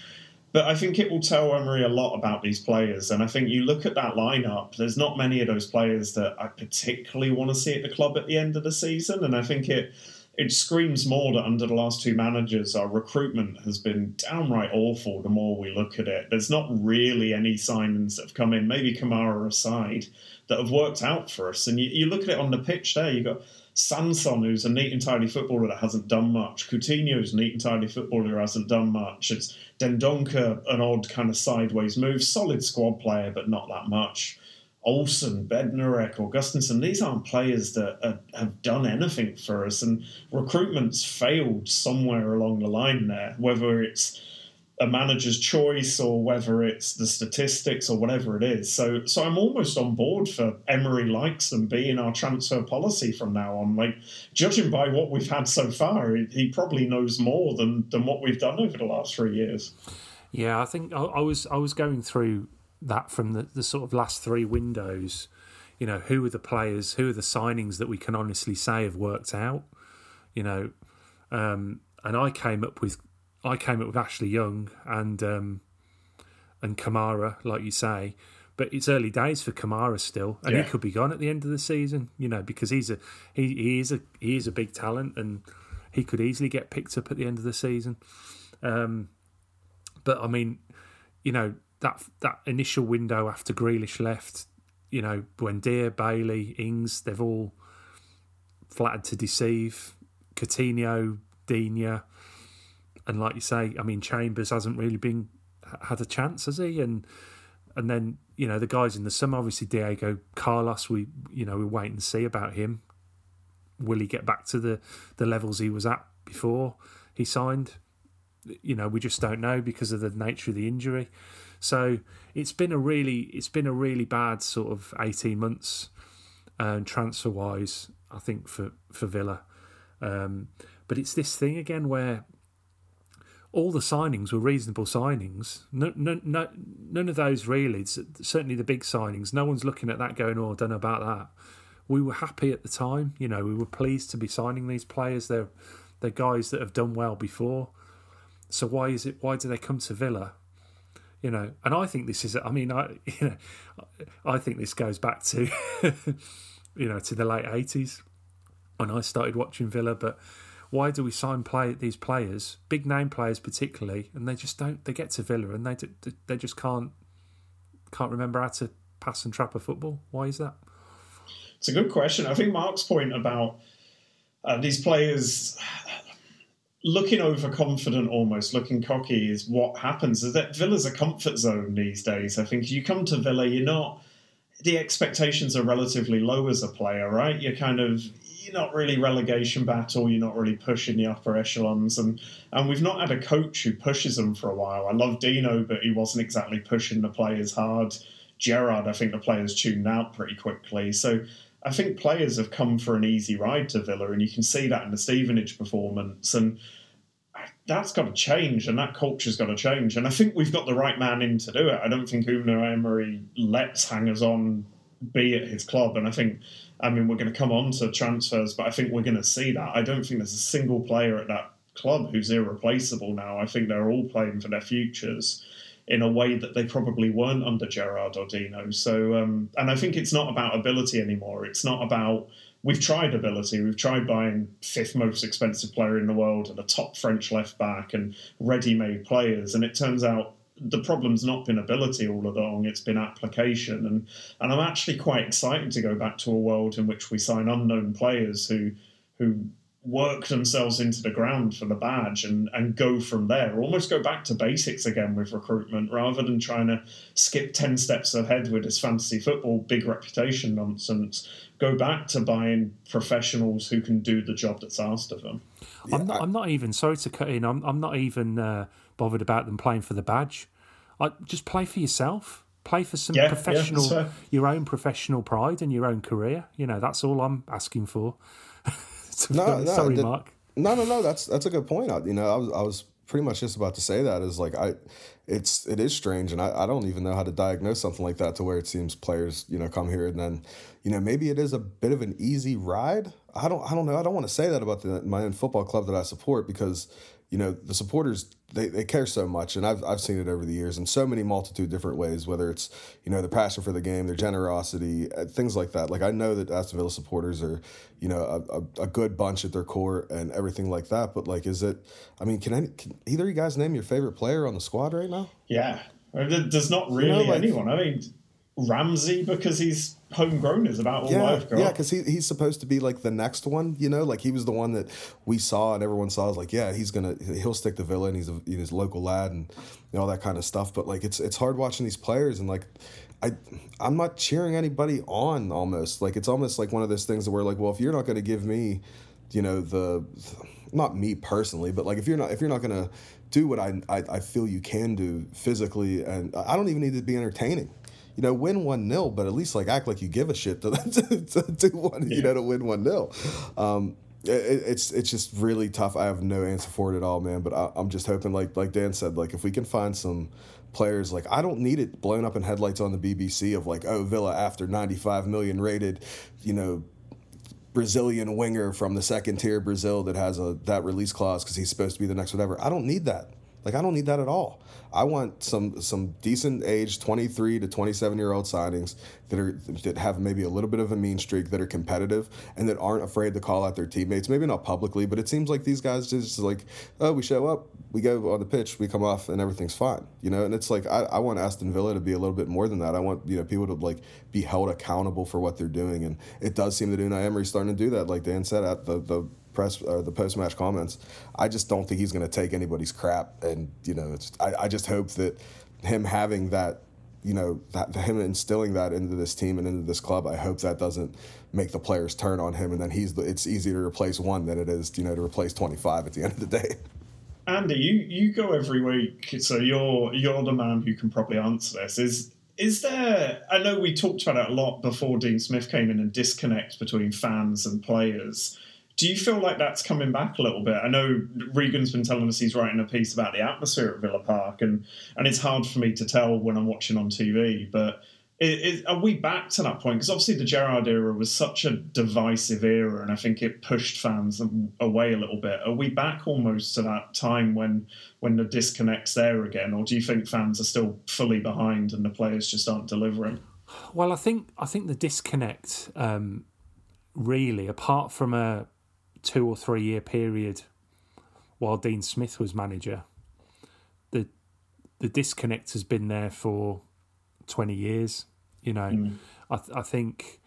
But I think it will tell Emery a lot about these players. And I think you look at that lineup, there's not many of those players that I particularly want to see at the club at the end of the season. And I think it it screams more that under the last two managers, our recruitment has been downright awful the more we look at it. There's not really any signings that have come in, maybe Kamara aside, that have worked out for us. And you, you look at it on the pitch there, you've got Sanson, who's a neat and tidy footballer that hasn't done much. Coutinho's a neat and tidy footballer who hasn't done much. It's Dendoncker, an odd kind of sideways move. Solid squad player, but not that much. Olsen, Bednarek, Augustinsson, these aren't players that are, have done anything for us. And recruitment's failed somewhere along the line there, whether it's a manager's choice or whether it's the statistics or whatever it is. So so I'm almost on board for Emery likes them being our transfer policy from now on. Like judging by what we've had so far, he, he probably knows more than than what we've done over the last three years. Yeah, I think I, I was I was going through that from the, the sort of last three windows. You know, who are the players, who are the signings that we can honestly say have worked out? You know, um, and I came up with I came up with Ashley Young and um, and Kamara, like you say. But it's early days for Kamara still, and yeah. he could be gone at the end of the season. You know, because he's a he, he is a he is a big talent, and he could easily get picked up at the end of the season. Um, but I mean, you know, that that initial window after Grealish left, you know, Buendia, Bailey, Ings, they've all flattered to deceive. Coutinho, Digne, and like you say, I mean Chambers hasn't really been had a chance, has he? And and then you know the guys in the summer, obviously Diego Carlos, we you know we wait and see about him. Will he get back to the the levels he was at before he signed? You know, we just don't know because of the nature of the injury. So it's been a really it's been a really bad sort of eighteen months um, transfer wise. I think for for Villa, um, but it's this thing again where all the signings were reasonable signings. No, no, no, none of those really. Certainly the big signings. No one's looking at that going, "Oh, I don't know about that." We were happy at the time. You know, we were pleased to be signing these players. They're they're guys that have done well before. So why is it? Why do they come to Villa? You know and i think this is i mean i you know i think this goes back to you know to the late 80s when i started watching villa but why do we sign play these players big name players particularly and they just don't they get to villa and they they just can't can't remember how to pass and trap a football. Why is that? It's a good question. I think Mark's point about uh, these players looking overconfident almost, looking cocky is what happens. Is that Villa's a comfort zone these days. I think you come to Villa, you're not the expectations are relatively low as a player, right? You're kind of you're not really relegation battle. You're not really pushing the upper echelons, and and we've not had a coach who pushes them for a while. I love Dino, but he wasn't exactly pushing the players hard. Gerrard, I think the players tuned out pretty quickly. So I think players have come for an easy ride to Villa, and you can see that in the Stevenage performance. And that's got to change, and that culture's got to change. And I think we've got the right man in to do it. I don't think Unai Emery lets hangers on be at his club, and I think, I mean, we're going to come on to transfers, but I think we're going to see that. I don't think there's a single player at that club who's irreplaceable now. I think they're all playing for their futures in a way that they probably weren't under Gerrard or Dino. So, um, and I think it's not about ability anymore. It's not about we've tried ability. We've tried buying fifth most expensive player in the world and a top French left back and ready-made players, and it turns out the problem's not been ability all along; it's been application. And and I'm actually quite excited to go back to a world in which we sign unknown players who who work themselves into the ground for the badge and, and go from there. Almost go back to basics again with recruitment rather than trying to skip 10 steps ahead with this fantasy football big reputation nonsense. Go back to buying professionals who can do the job that's asked of them. I'm, not, I'm not even, sorry to cut in, I'm, I'm not even uh, bothered about them playing for the badge. I, just play for yourself. Play for some Yeah, yeah, professional, fair. your own professional pride and your own career. You know, that's all I'm asking for. No, no, sorry, Mark. No, no, no. That's that's a good point. I, you know, I was I was pretty much just about to say that is like I, it's it is strange, and I, I don't even know how to diagnose something like that to where it seems players you know come here and then you know maybe it is a bit of an easy ride. I don't I don't know. I don't want to say that about the, my own football club that I support because you know the supporters they, they care so much and I've, I've seen it over the years in so many multitude different ways whether it's you know the passion for the game their generosity uh, things like that like I know that Aston Villa supporters are you know a, a, good bunch at their core and everything like that but like is it I mean can, any, can either of you guys name your favorite player on the squad right now Yeah. There's not really like- anyone. I mean, Ramsey, because he's homegrown, is about all yeah, I've got. yeah, because he, he's supposed to be like the next one, you know, like he was the one that we saw and everyone saw. Was like, yeah, he's gonna he'll stick to villain. he's a he's a local lad and you know, all that kind of stuff. But like, it's it's hard watching these players and like, I I'm not cheering anybody on. Almost like it's almost like one of those things where like, well, if you're not going to give me, you know, the not me personally, but like if you're not if you're not going to do what I, I I feel you can do physically, and I don't even need to be entertaining you know, win one 0 but at least like act like you give a shit to to, to, to one, you know, to win one 0 um, it, it's it's just really tough. I have no answer for it at all, man. But I, I'm just hoping, like like Dan said, like if we can find some players, like I don't need it blown up in headlights on the BBC of like, oh Villa after 95 million rated, you know, Brazilian winger from the second tier Brazil that has a that release clause because he's supposed to be the next whatever. I don't need that. Like I don't need that at all. I want some some decent age 23 to 27 year old signings that are that have maybe a little bit of a mean streak that are competitive and that aren't afraid to call out their teammates. Maybe not publicly, but it seems like these guys just like, oh, we show up, we go on the pitch, we come off, and everything's fine. You know, and it's like I, I want Aston Villa to be a little bit more than that. I want you know people to like be held accountable for what they're doing, and it does seem that Unai Emery's starting to do that. Like Dan said at the the press uh, the post match comments. I just don't think he's going to take anybody's crap, and you know, I, I just hope that him having that. You know, that him instilling that into this team and into this club. I hope that doesn't make the players turn on him, and then he's it's easier to replace one than it is, you know, to replace twenty five at the end of the day. Andy, you, you go every week, so you're you're the man who can probably answer this. Is is there? I know we talked about it a lot before Dean Smith came in and disconnect between fans and players. Do you feel like that's coming back a little bit? I know Regan's been telling us he's writing a piece about the atmosphere at Villa Park, and and it's hard for me to tell when I'm watching on TV, but. Are we back to that point? Because obviously the Gerrard era was such a divisive era, and I think it pushed fans away a little bit. Are we back almost to that time when when the disconnect's there again, or do you think fans are still fully behind and the players just aren't delivering? Well, I think I think the disconnect, um, really, apart from a two or three year period while Dean Smith was manager, the the disconnect has been there for twenty years. You know, mm. I, I think.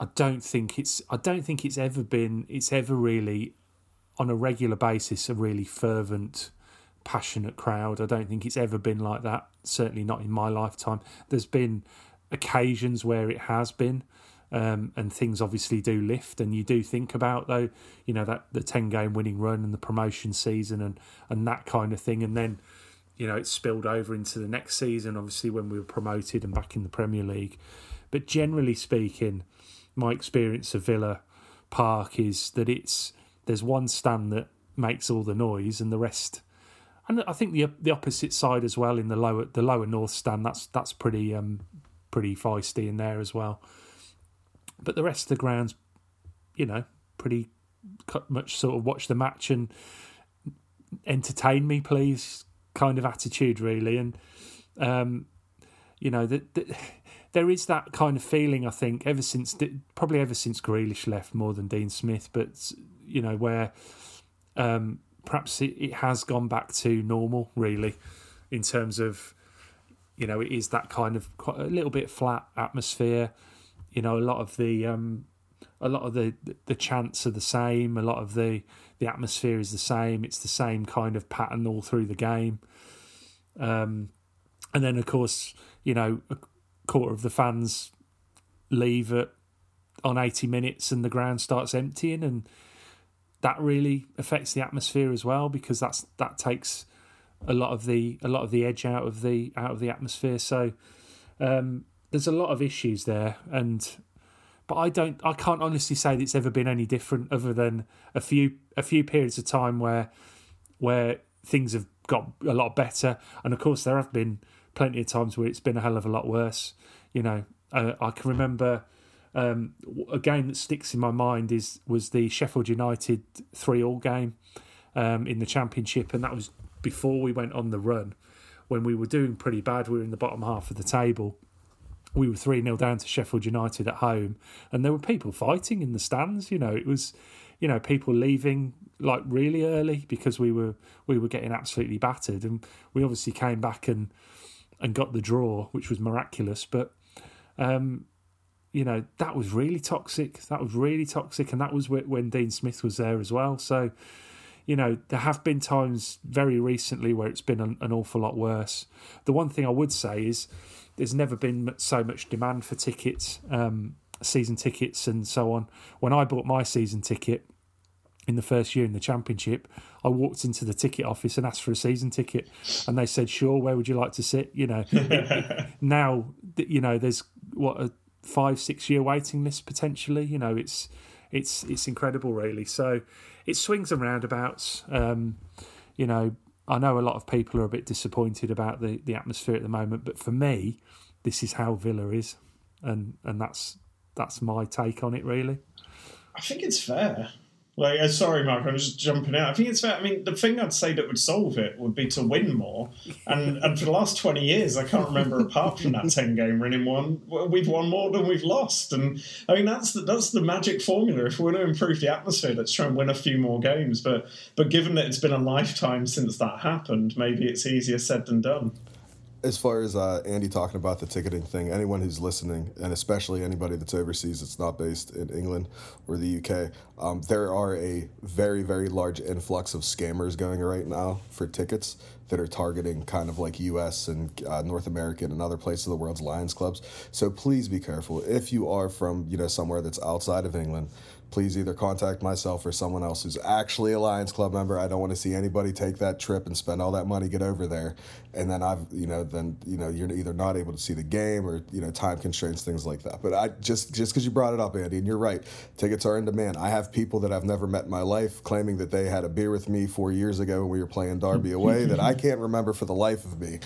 I don't think it's. I don't think it's ever been. It's ever really, on a regular basis, a really fervent, passionate crowd. I don't think it's ever been like that. Certainly not in my lifetime. There's been occasions where it has been, um, and things obviously do lift. And you do think about though, you know that the ten game winning run and the promotion season and and that kind of thing. And then, you know, it spilled over into the next season. Obviously, when we were promoted and back in the Premier League. But generally speaking, my experience of Villa Park is that it's there's one stand that makes all the noise and the rest and I think the the opposite side as well in the lower the lower north stand that's that's pretty um pretty feisty in there as well. But the rest of the ground's, you know, pretty much sort of watch the match and entertain me, please, kind of attitude, really. And, um, you know, that the, there is that kind of feeling, I think, ever since, probably ever since Grealish left more than Dean Smith, but, you know, where um, perhaps it, it has gone back to normal, really, in terms of you know, it is that kind of a little bit flat atmosphere. You know, a lot of the um, a lot of the the chants are the same. A lot of the the atmosphere is the same. It's the same kind of pattern all through the game. Um, and then of course, you know, a quarter of the fans leave at on 80 minutes and the ground starts emptying and that really affects the atmosphere as well because that's that takes a lot of the a lot of the edge out of the out of the atmosphere. So um, there's a lot of issues there, and but I don't I can't honestly say that it's ever been any different, other than a few a few periods of time where where things have got a lot better, and of course there have been plenty of times where it's been a hell of a lot worse. You know, uh, I can remember. Um, a game that sticks in my mind is was the Sheffield United three all game um, in the Championship, and that was before we went on the run, when we were doing pretty bad, we were in the bottom half of the table. We were 3 0 down to Sheffield United at home, and there were people fighting in the stands. You know, it was, you know, people leaving like really early because we were we were getting absolutely battered, and we obviously came back and and got the draw, which was miraculous. But um, you know that was really toxic. That was really toxic, and that was when Dean Smith was there as well. So you know, there have been times very recently where it's been an, an, awful lot worse. The one thing I would say is there's never been so much demand for tickets, um, season tickets, and so on. When I bought my season ticket in the first year in the championship, I walked into the ticket office and asked for a season ticket, and they said, "Sure, where would you like to sit?" You know, now you know there's what a five six year waiting list potentially. You know, it's it's it's incredible, really. So it swings and roundabouts. Um, you know, I know a lot of people are a bit disappointed about the, the atmosphere at the moment, but for me, this is how Villa is, and and that's that's my take on it. Really, I think it's fair. Like, uh, sorry, Mark, I'm just jumping out. I think it's fair. I mean, the thing I'd say that would solve it would be to win more. And and for the last 20 years, I can't remember apart from that 10 game winning one, we've won more than we've lost. And I mean, that's the, that's the magic formula. If we want to improve the atmosphere, let's try and win a few more games. But but given that it's been a lifetime since that happened, maybe it's easier said than done as far as uh, Andy talking about the ticketing thing, anyone who's listening, and especially anybody that's overseas that's not based in England or the UK, um, there are a very, very large influx of scammers going right now for tickets that are targeting kind of like US and uh, North American and other places of the world's Lions clubs. So please be careful. If you are from, you know, somewhere that's outside of England, please either contact myself or someone else who's actually a Lions Club member. I don't want to see anybody take that trip and spend all that money, get over there, and then I've, you know, then you know you're either not able to see the game or you know time constraints, things like that. But I just just because you brought it up, Andy, and you're right, tickets are in demand. I have people that I've never met in my life claiming that they had a beer with me four years ago when we were playing Derby away that I can't remember for the life of me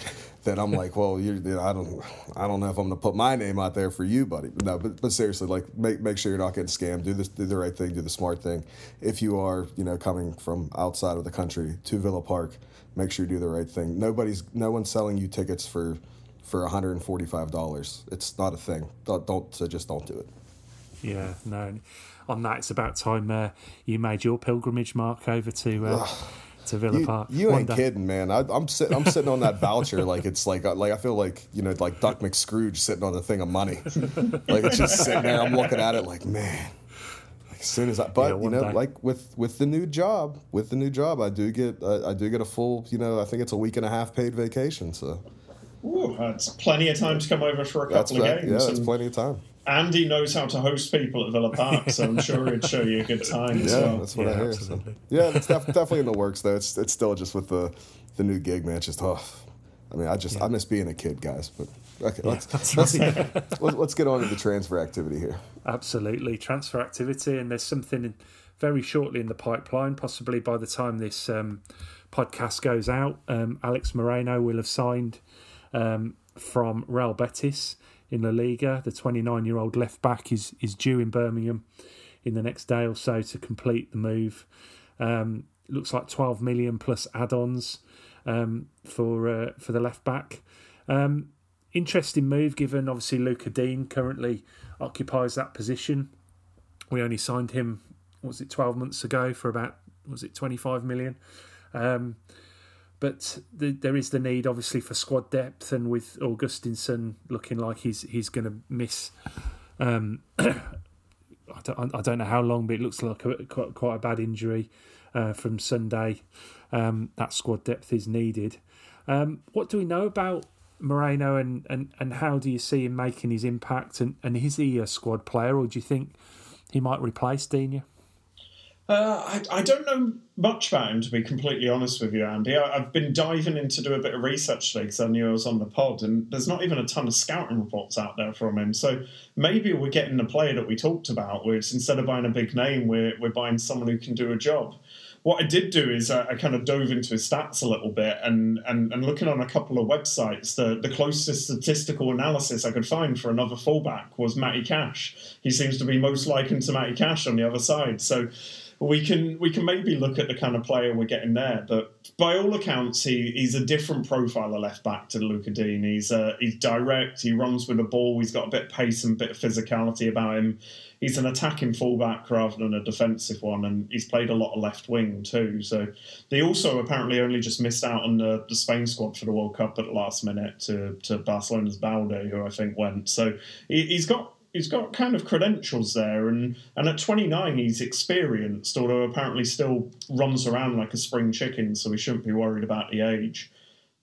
that I'm like, well, you know, I don't, I don't know if I'm gonna put my name out there for you, buddy. No, but, but seriously, like, make make sure you're not getting scammed. Do this, do the right thing, do the smart thing. If you are, you know, coming from outside of the country to Villa Park, make sure you do the right thing. Nobody's, no one's selling you tickets for, for 145 dollars. It's not a thing. Don't, don't so just don't do it. Yeah, no. On that, it's about time uh, you made your pilgrimage, Mark, over to. Uh, to Villa You, Park. you ain't day. kidding, man. I, I'm sitting. I'm sitting on that voucher like it's like uh, like I feel like you know like Duck McScrooge sitting on a thing of money. like it's just sitting there. I'm looking at it like man. Like as soon as I, but Yeah, you know, day. like with with the new job, with the new job, I do get I, I do get a full. You know, I think it's a week and a half paid vacation. So Ooh, that's plenty of time to come over for a that's couple of that, games. yeah, that's and plenty of time. Andy knows how to host people at Villa Park, so I'm sure he'd show you a good time as Yeah, well. that's what Yeah, I hear. So. Yeah, it's def- definitely in the works though. It's it's still just with the the new gig, man. It's just oh, I mean, I just I miss being a kid, guys. But okay, let's let's, right. let's let's get on to the transfer activity here. Absolutely, transfer activity, and there's something in, very shortly in the pipeline. Possibly by the time this um, podcast goes out, um, Alex Moreno will have signed um, from Real Betis in La Liga. The 29-year-old left back is is due in Birmingham in the next day or so to complete the move. Um, looks like 12 million plus add-ons um, for uh, for the left back. Um, interesting move, given obviously Lucas Digne currently occupies that position. We only signed him, was it, 12 months ago for about, was it 25 million? Um, but the, there is the need, obviously, for squad depth, and with Augustinsson looking like he's he's going to miss. Um, I, don't, I don't know how long, but it looks like a, quite, quite a bad injury uh, from Sunday. Um, that squad depth is needed. Um, what do we know about Moreno, and, and, and how do you see him making his impact? And, and is he a squad player, or do you think he might replace Digne? Uh, I, I don't know much about him, to be completely honest with you, Andy. I, I've been diving in to do a bit of research today because I knew I was on the pod, and there's not even a ton of scouting reports out there from him. So maybe we're getting the player that we talked about, which instead of buying a big name, we're, we're buying someone who can do a job. What I did do is I, I kind of dove into his stats a little bit and, and, and looking on a couple of websites, the, the closest statistical analysis I could find for another fullback was Matty Cash. He seems to be most likened to Matty Cash on the other side. So we can we can maybe look at the kind of player we're getting there. But by all accounts, he, he's a different profile of left back to Lucas Digne. He's uh, he's direct. He runs with the ball. He's got a bit of pace and a bit of physicality about him. He's an attacking fullback rather than a defensive one, and he's played a lot of left wing too. So they also apparently only just missed out on the, the Spain squad for the World Cup at the last minute to to Barcelona's Balde, who I think went. So he, he's got he's got kind of credentials there, and and at 29 he's experienced, although apparently still runs around like a spring chicken, so we shouldn't be worried about the age.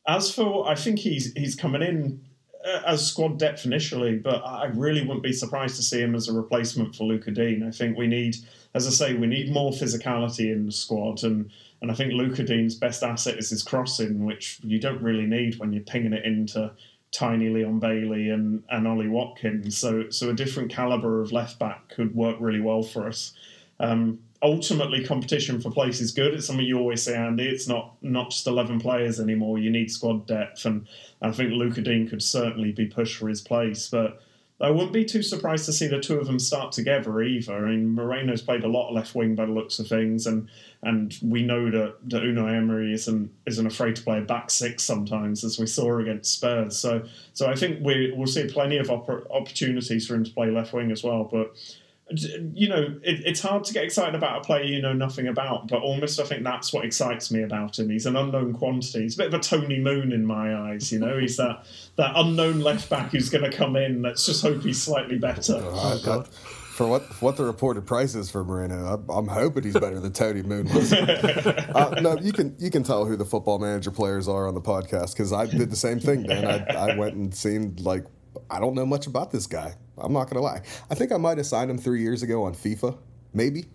As for, I think he's he's coming in uh, as squad depth initially, but I really wouldn't be surprised to see him as a replacement for Lucas Digne. I think we need, as I say, we need more physicality in the squad, and and I think Lucas Digne's best asset is his crossing, which you don't really need when you're pinging it into tiny Leon Bailey and, and Ollie Watkins. So so a different caliber of left back could work really well for us. Um, ultimately, competition for place is good. It's something you always say, Andy. It's not not just eleven players anymore. You need squad depth, and I think Lucas Digne could certainly be pushed for his place. But I wouldn't be too surprised to see the two of them start together either. I mean, Moreno's played a lot of left wing by the looks of things, and and we know that, that Unai Emery isn't isn't afraid to play a back six sometimes, as we saw against Spurs. So so I think we we'll see plenty of oppor- opportunities for him to play left wing as well. But you know, it, it's hard to get excited about a player you know nothing about, but almost I think that's what excites me about him. He's an unknown quantity. He's a bit of a Tony Moon in my eyes, you know. He's that that unknown left back who's going to come in. Let's just hope he's slightly better. Uh, that- for what what the reported price is for Moreno, I'm, I'm hoping he's better than Tony Moon was. uh, no, you can you can tell who the football manager players are on the podcast because I did the same thing, man. I, I went and seen like I don't know much about this guy. I'm not gonna lie. I think I might have signed him three years ago on FIFA, maybe.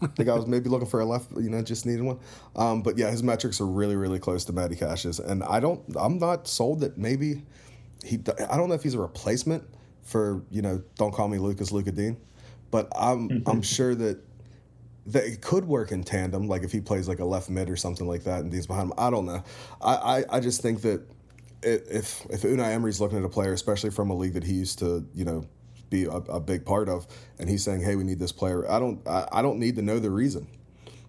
I think I was maybe looking for a left, you know, just needed one. Um, but yeah, his metrics are really, really close to Matty Cash's, and I don't, I'm not sold that maybe he. I don't know if he's a replacement for you know, don't call me Lucas Luca Dean, but I'm I'm sure that that it could work in tandem, like if he plays like a left mid or something like that, and Digne's behind him. I don't know. I I, I just think that if if Unai Emery's looking at a player, especially from a league that he used to, you know, be a, a big part of, and he's saying, "Hey, we need this player," I don't I, I don't need to know the reason.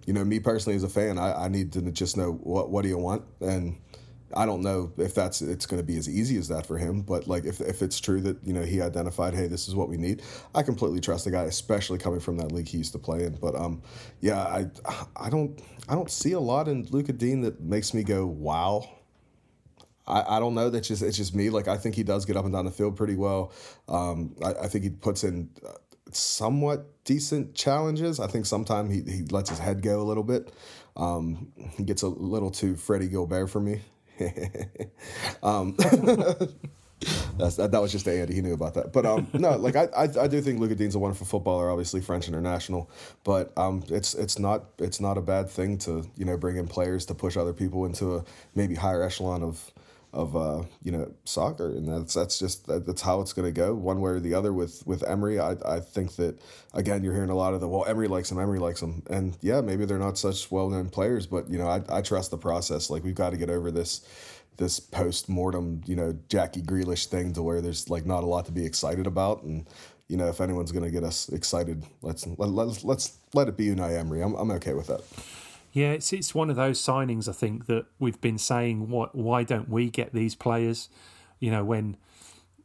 You know, me personally as a fan, I, I need to just know what what do you want, and I don't know if that's it's going to be as easy as that for him, but like if if it's true that you know he identified, hey, this is what we need, I completely trust the guy, especially coming from that league he used to play in. But um, yeah, I I don't I don't see a lot in Lucas Digne that makes me go wow. I, I don't know. That's just it's just me. Like I think he does get up and down the field pretty well. Um, I, I think he puts in uh, somewhat decent challenges. I think sometimes he, he lets his head go a little bit. Um, he gets a little too Freddie Guilbert for me. um, that, that was just Andy. He knew about that. But um, no, like I, I, I do think Lucas Digne's a wonderful footballer. Obviously French international, but um, it's it's not it's not a bad thing to you know bring in players to push other people into a maybe higher echelon of of uh, you know soccer, and that's that's just that's how it's going to go one way or the other with with Emery. I I think that again you're hearing a lot of the well Emery likes him, Emery likes him, and yeah maybe they're not such well known players, but you know I I trust the process. Like we've got to get over this this post mortem you know Jackie Grealish thing to where there's like not a lot to be excited about and. You know, if anyone's going to get us excited, let's let, let's let's let it be Unai Emery. I'm I'm okay with that. Yeah, it's it's one of those signings I think that we've been saying what why don't we get these players? You know, when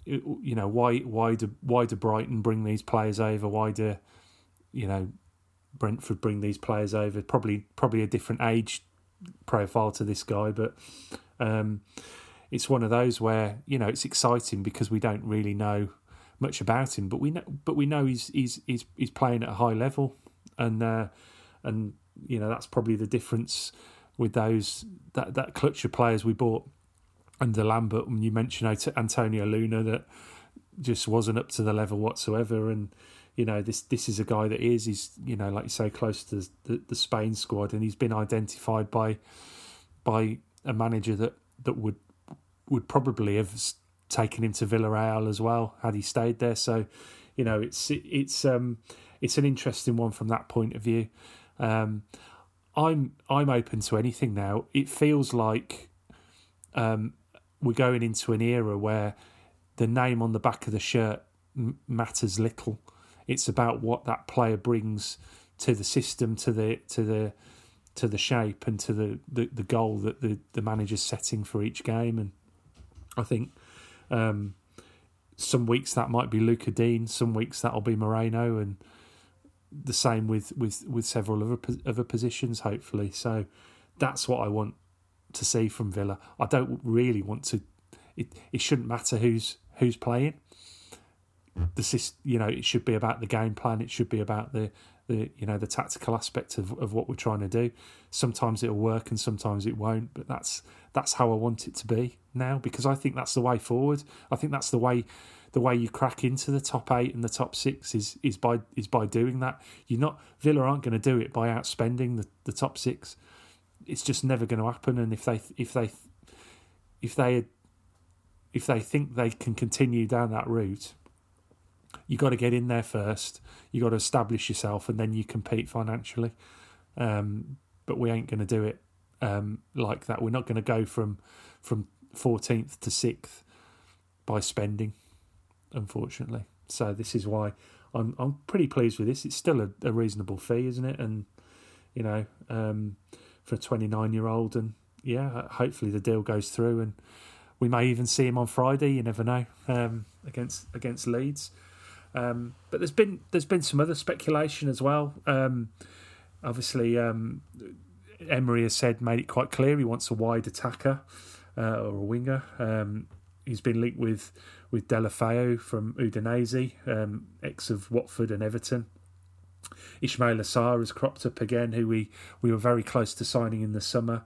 you know why why do why do Brighton bring these players over? Why do you know Brentford bring these players over? Probably probably a different age profile to this guy, but um, it's one of those where you know it's exciting because we don't really know much about him, but we know but we know he's he's he's, he's playing at a high level, and uh, and you know that's probably the difference with those that that clutch of players we bought under Lambert. When you mentioned Antonio Luna, that just wasn't up to the level whatsoever, and you know this this is a guy that is he's you know like you say close to the, the Spain squad, and he's been identified by by a manager that that would would probably have taken him to Villarreal as well had he stayed there. So you know it's it's um it's an interesting one from that point of view. Um, I'm I'm open to anything now. It feels like um, we're going into an era where the name on the back of the shirt m- matters little. It's about what that player brings to the system, to the to the to the shape, and to the, the, the goal that the, the manager's setting for each game. And I think um, some weeks that might be Lucas Digne, some weeks that'll be Moreno, and the same with with with several other other positions. Hopefully, so that's what I want to see from Villa. I don't really want to. It it shouldn't matter who's who's playing. The you know it should be about the game plan. It should be about the the you know the tactical aspect of, of what we're trying to do. Sometimes it'll work and sometimes it won't. But that's that's how I want it to be now because I think that's the way forward. I think that's the way the way you crack into the top eight and the top six is is by is by doing that. You're not Villa aren't going to do it by outspending the, the top six. It's just never going to happen. And if they if they if they if they think they can continue down that route, you got to get in there first. You got to establish yourself, and then you compete financially. Um, but we ain't going to do it um, like that. We're not going to go from from 14th to 6th by spending unfortunately. So this is why I'm I'm pretty pleased with this. It's still a, a reasonable fee, isn't it? And you know, um, for a 29 year old, and yeah, hopefully the deal goes through, and we may even see him on Friday. You never know um, against against Leeds. Um, but there's been there's been some other speculation as well. Um, obviously, um, Emery has said made it quite clear he wants a wide attacker uh, or a winger. He's been linked with with Deulofeu from Udinese, um, ex of Watford and Everton. Ismaila Sarr has cropped up again, who we, we were very close to signing in the summer.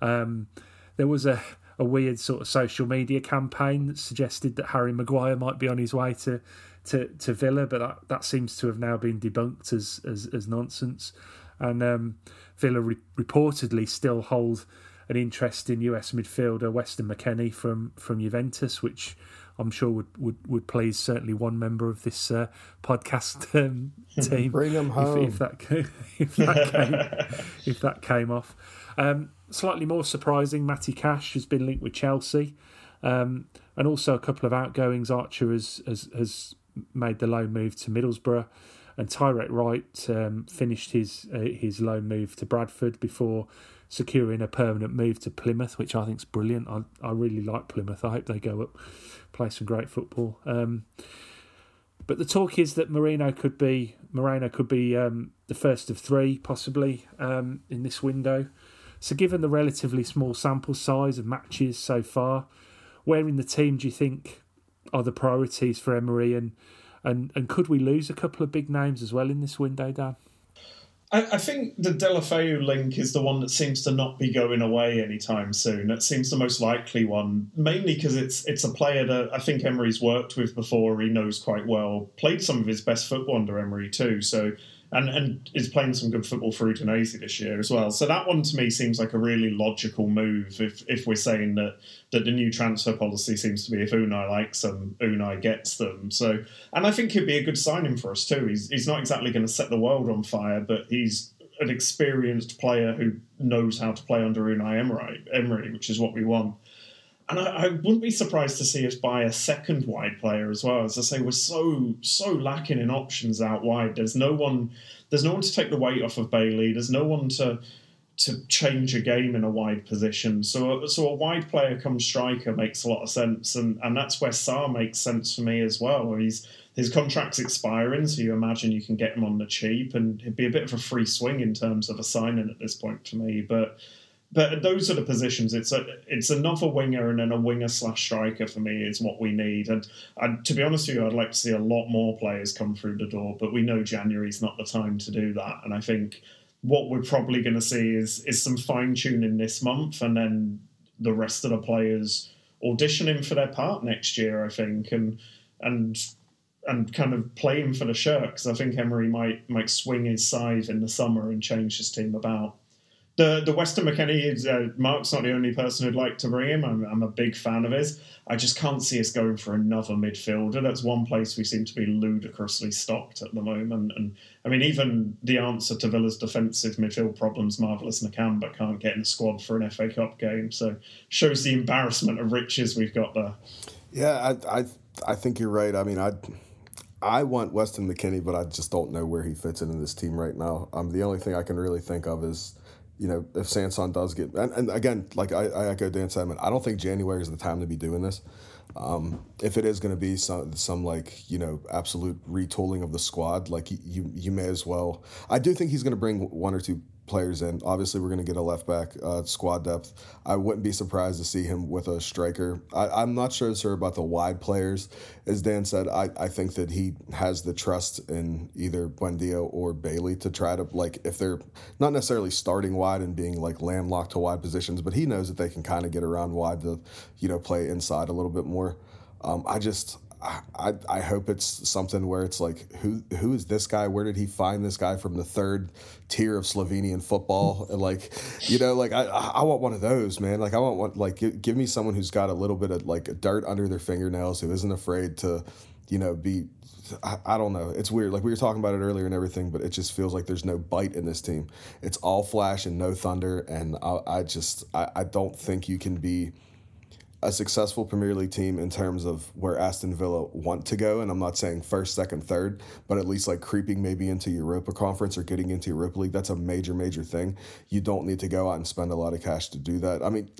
Um, there was a, a weird sort of social media campaign that suggested that Harry Maguire might be on his way to to, to Villa, but that, that seems to have now been debunked as as, as nonsense. And um, Villa re- reportedly still hold an interest in US midfielder Weston McKennie from from Juventus, which I'm sure would, would, would please certainly one member of this uh, podcast um, team. Bring him home if, if that came, if that came, if that came off. Um, slightly more surprising, Matty Cash has been linked with Chelsea, um, and also a couple of outgoings. Archer has, has has made the loan move to Middlesbrough. and Tyreik Wright um, finished his uh, his loan move to Bradford before securing a permanent move to Plymouth, which I think is brilliant. I I really like Plymouth. I hope they go up, play some great football. Um, but the talk is that Moreno could be Moreno could be um, the first of three, possibly um, in this window. So, given the relatively small sample size of matches so far, where in the team do you think are the priorities for Emery, and and and could we lose a couple of big names as well in this window, Dan? I, I think the Deulofeu link is the one that seems to not be going away anytime soon. It seems the most likely one, mainly because it's it's a player that I think Emery's worked with before. He knows quite well. Played some of his best football under Emery too. So and and is playing some good football for Udinese this year as well. So that one to me seems like a really logical move. If if we're saying that that the new transfer policy seems to be if Unai likes them, Unai gets them. So and I think he'd be a good signing for us too. He's he's not exactly going to set the world on fire, but he's an experienced player who knows how to play under Unai Emery, Emery which is what we want. And I, I, wouldn't be surprised to see us buy a second wide player as well. As I say, we're so so lacking in options out wide. There's no one. There's no one to take the weight off of Bailey. There's no one to to change a game in a wide position. So so a wide player come striker makes a lot of sense, and and that's where Sarr makes sense for me as well. He's his contract's expiring, so you imagine you can get him on the cheap, and it'd be a bit of a free swing in terms of a signing at this point for me. But but those are the positions. It's a it's another winger and then a winger slash striker for me is what we need. And, and to be honest with you, I'd like to see a lot more players come through the door. But we know January's not the time to do that. And I think what we're probably going to see is is some fine tuning this month, and then the rest of the players auditioning for their part next year. I think and and and kind of playing for the shirt because I think Emery might might swing his side in the summer and change his team about the the Weston McKennie is uh, Mark's not the only person who'd like to bring him. I'm, I'm, a big fan of his. I just can't see us going for another midfielder. That's one place we seem to be ludicrously stocked at the moment. And I mean, even the answer to Villa's defensive midfield problems, marvelous Nakamba can't get in the squad for an FA Cup game. So shows the embarrassment of riches we've got there. Yeah, I I, I think you're right. I mean, I. I want Weston McKennie, but I just don't know where he fits in in this team right now. Um, the only thing I can really think of is you know, if Sanson does get, and, and again, like I, I echo Dan Sedman, I don't think January is the time to be doing this. Um, if it is going to be some some like you know absolute retooling of the squad, like you you may as well. I do think he's going to bring one or two players in. Obviously, we're going to get a left back uh, squad depth. I wouldn't be surprised to see him with a striker. I, am not sure, sir, about the wide players. As Dan said, I, I think that he has the trust in either Buendia or Bailey to try to, like, if they're not necessarily starting wide and being, like, landlocked to wide positions, but he knows that they can kind of get around wide to, you know, play inside a little bit more. Um, I just, I, I hope it's something where it's like who who is this guy? Where did he find this guy from the third tier of Slovenian football? And like, you know, like I I want one of those, man. Like I want one like give, give me someone who's got a little bit of like dirt under their fingernails, who isn't afraid to, you know, be I, I, don't know. It's weird. Like we were talking about it earlier and everything, but it just feels like there's no bite in this team. It's all flash and no thunder, and I, I just I, I don't think you can be a successful Premier League team in terms of where Aston Villa want to go. And I'm not saying first, second, third, but at least like creeping maybe into Europa Conference or getting into Europa League. That's a major, major thing. You don't need to go out and spend a lot of cash to do that. I mean,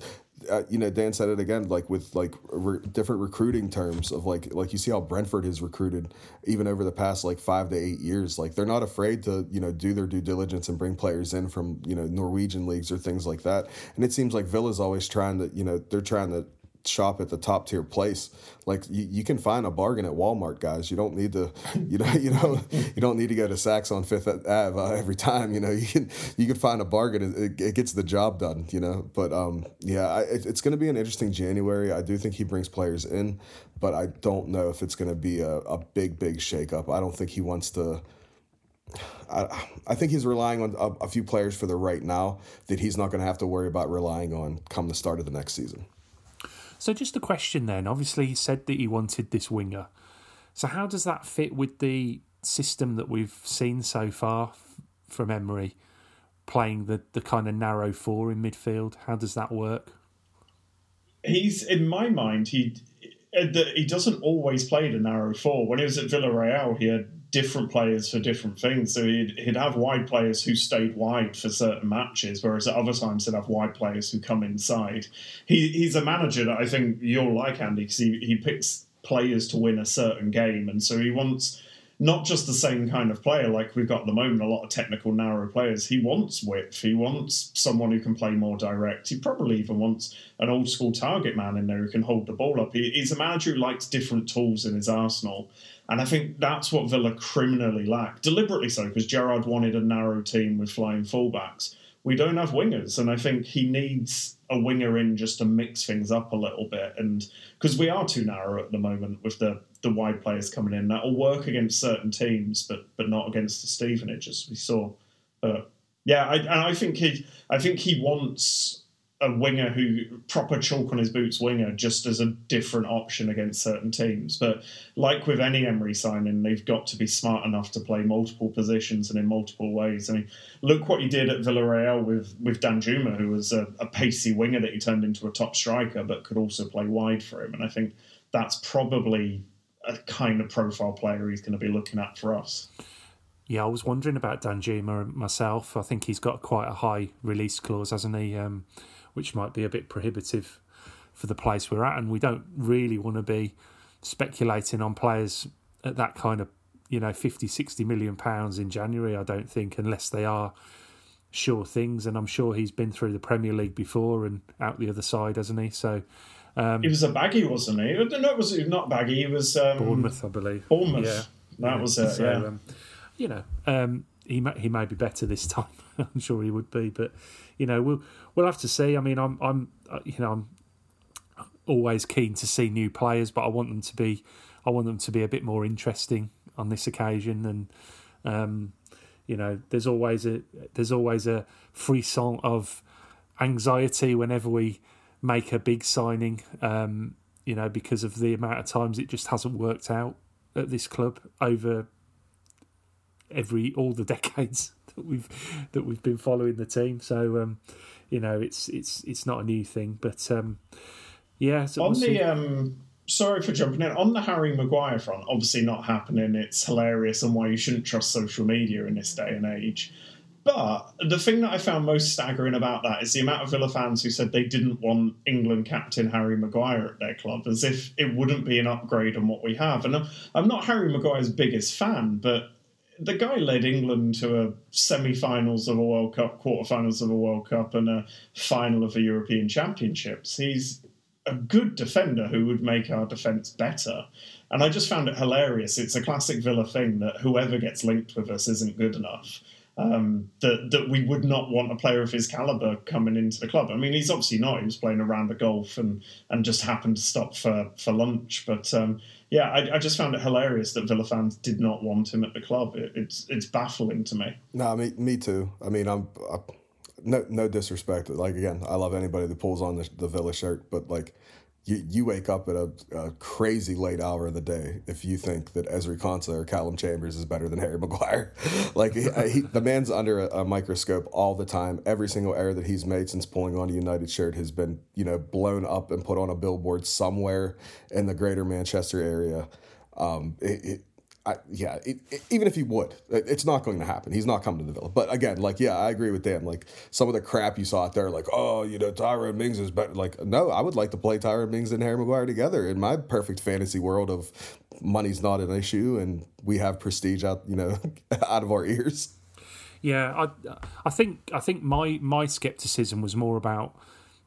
uh, you know, Dan said it again, like with like re- different recruiting terms of like like you see how Brentford has recruited even over the past like five to eight years. Like they're not afraid to you know do their due diligence and bring players in from you know Norwegian leagues or things like that. And it seems like Villa's always trying to you know they're trying to shop at the top tier place. Like you, you can find a bargain at Walmart, guys. You don't need to, you know, you know, you don't need to go to Saks on Fifth Ave uh, every time. You know, you can you can find a bargain. It, it gets the job done. You know, but um, yeah, I, it, it's going to be an interesting January. I do think he brings players in, but I don't know if it's going to be a, a big big shakeup. I don't think he wants to. I, I think he's relying on a, a few players for the right now that he's not going to have to worry about relying on come the start of the next season. So, just a question then. Obviously, he said that he wanted this winger. So, how does that fit with the system that we've seen so far from Emery, playing the, the kind of narrow four in midfield? How does that work? He's, in my mind, he uh, he doesn't always play the narrow four. When he was at Villarreal, he had different players for different things. So he'd, he'd have wide players who stayed wide for certain matches, whereas at other times he'd have wide players who come inside. He, he's a manager that I think you'll like, Andy, because he, he picks players to win a certain game. And so he wants not just the same kind of player like we've got at the moment, a lot of technical, narrow players. He wants width. He wants someone who can play more direct. He probably even wants an old school target man in there who can hold the ball up. He, he's a manager who likes different tools in his arsenal. And I think that's what Villa criminally lack, deliberately so, because Gerrard wanted a narrow team with flying fullbacks. We don't have wingers, and I think he needs a winger in just to mix things up a little bit. And because we are too narrow at the moment with the the wide players coming in, that'll work against certain teams, but but not against the Stevenage as we saw. But yeah, I, and I think he I think he wants a winger who proper chalk on his boots winger just as a different option against certain teams. But like with any Emery signing, they've got to be smart enough to play multiple positions and in multiple ways. I mean, look what he did at Villarreal with with Danjuma, who was a, a pacey winger that he turned into a top striker, but could also play wide for him. And I think that's probably a kind of profile player he's going to be looking at for us. Yeah, I was wondering about Danjuma myself. I think he's got quite a high release clause, hasn't he? Um, which might be a bit prohibitive for the place we're at. And we don't really want to be speculating on players at that kind of, you know, 50, 60 million pounds in January, I don't think, unless they are sure things. And I'm sure he's been through the Premier League before and out the other side, hasn't he? So. Um, he was a baggy, wasn't he? No, it was not baggy. He was um, Bournemouth, I believe. Bournemouth. Yeah, that yeah. was it. So, yeah. Um, you know, um, he may, he may be better this time. I'm sure he would be, but you know, we'll we'll have to see. I mean, I'm I'm uh, you know I'm always keen to see new players, but I want them to be I want them to be a bit more interesting on this occasion. And um, you know, there's always a there's always a frisson of anxiety whenever we make a big signing. Um, you know, because of the amount of times it just hasn't worked out at this club over every all the decades that we've that we've been following the team. So um, you know, it's it's it's not a new thing, but um, yeah. So on we'll the um, sorry for jumping in on the Harry Maguire front, obviously not happening. It's hilarious and why you shouldn't trust social media in this day and age. But the thing that I found most staggering about that is the amount of Villa fans who said they didn't want England captain Harry Maguire at their club, as if it wouldn't be an upgrade on what we have. And I'm not Harry Maguire's biggest fan, but the guy led England to a semi-finals of a World Cup, quarter-finals of a World Cup, and a final of the European Championships. He's a good defender who would make our defence better. And I just found it hilarious. It's a classic Villa thing that whoever gets linked with us isn't good enough. Um, that that we would not want a player of his caliber coming into the club. I mean, he's obviously not. He was playing a round of golf and and just happened to stop for for lunch. But um, yeah, I, I, just found it hilarious that Villa fans did not want him at the club. It, it's it's baffling to me. No, me me too. I mean, I'm. I, no, no disrespect. Like again, I love anybody that pulls on the, the Villa shirt, but like you, you wake up at a, a, crazy late hour of the day if you think that Ezri Konsa or Callum Chambers is better than Harry Maguire. like he, he, the man's under a, a, microscope all the time. Every single error that he's made since pulling on a United shirt has been you know blown up and put on a billboard somewhere in the greater Manchester area. Um, it, it, I, yeah, it, it, even if he would, uh, it's not going to happen. He's not coming to the Villa. But again, like, yeah, I agree with Dan. Like, some of the crap you saw out there, like, oh, you know, Tyrone Mings is better. Like, no, I would like to play Tyrone Mings and Harry Maguire together in my perfect fantasy world of money's not an issue and we have prestige out, you know, out of our ears. Yeah, I, I think I think my my skepticism was more about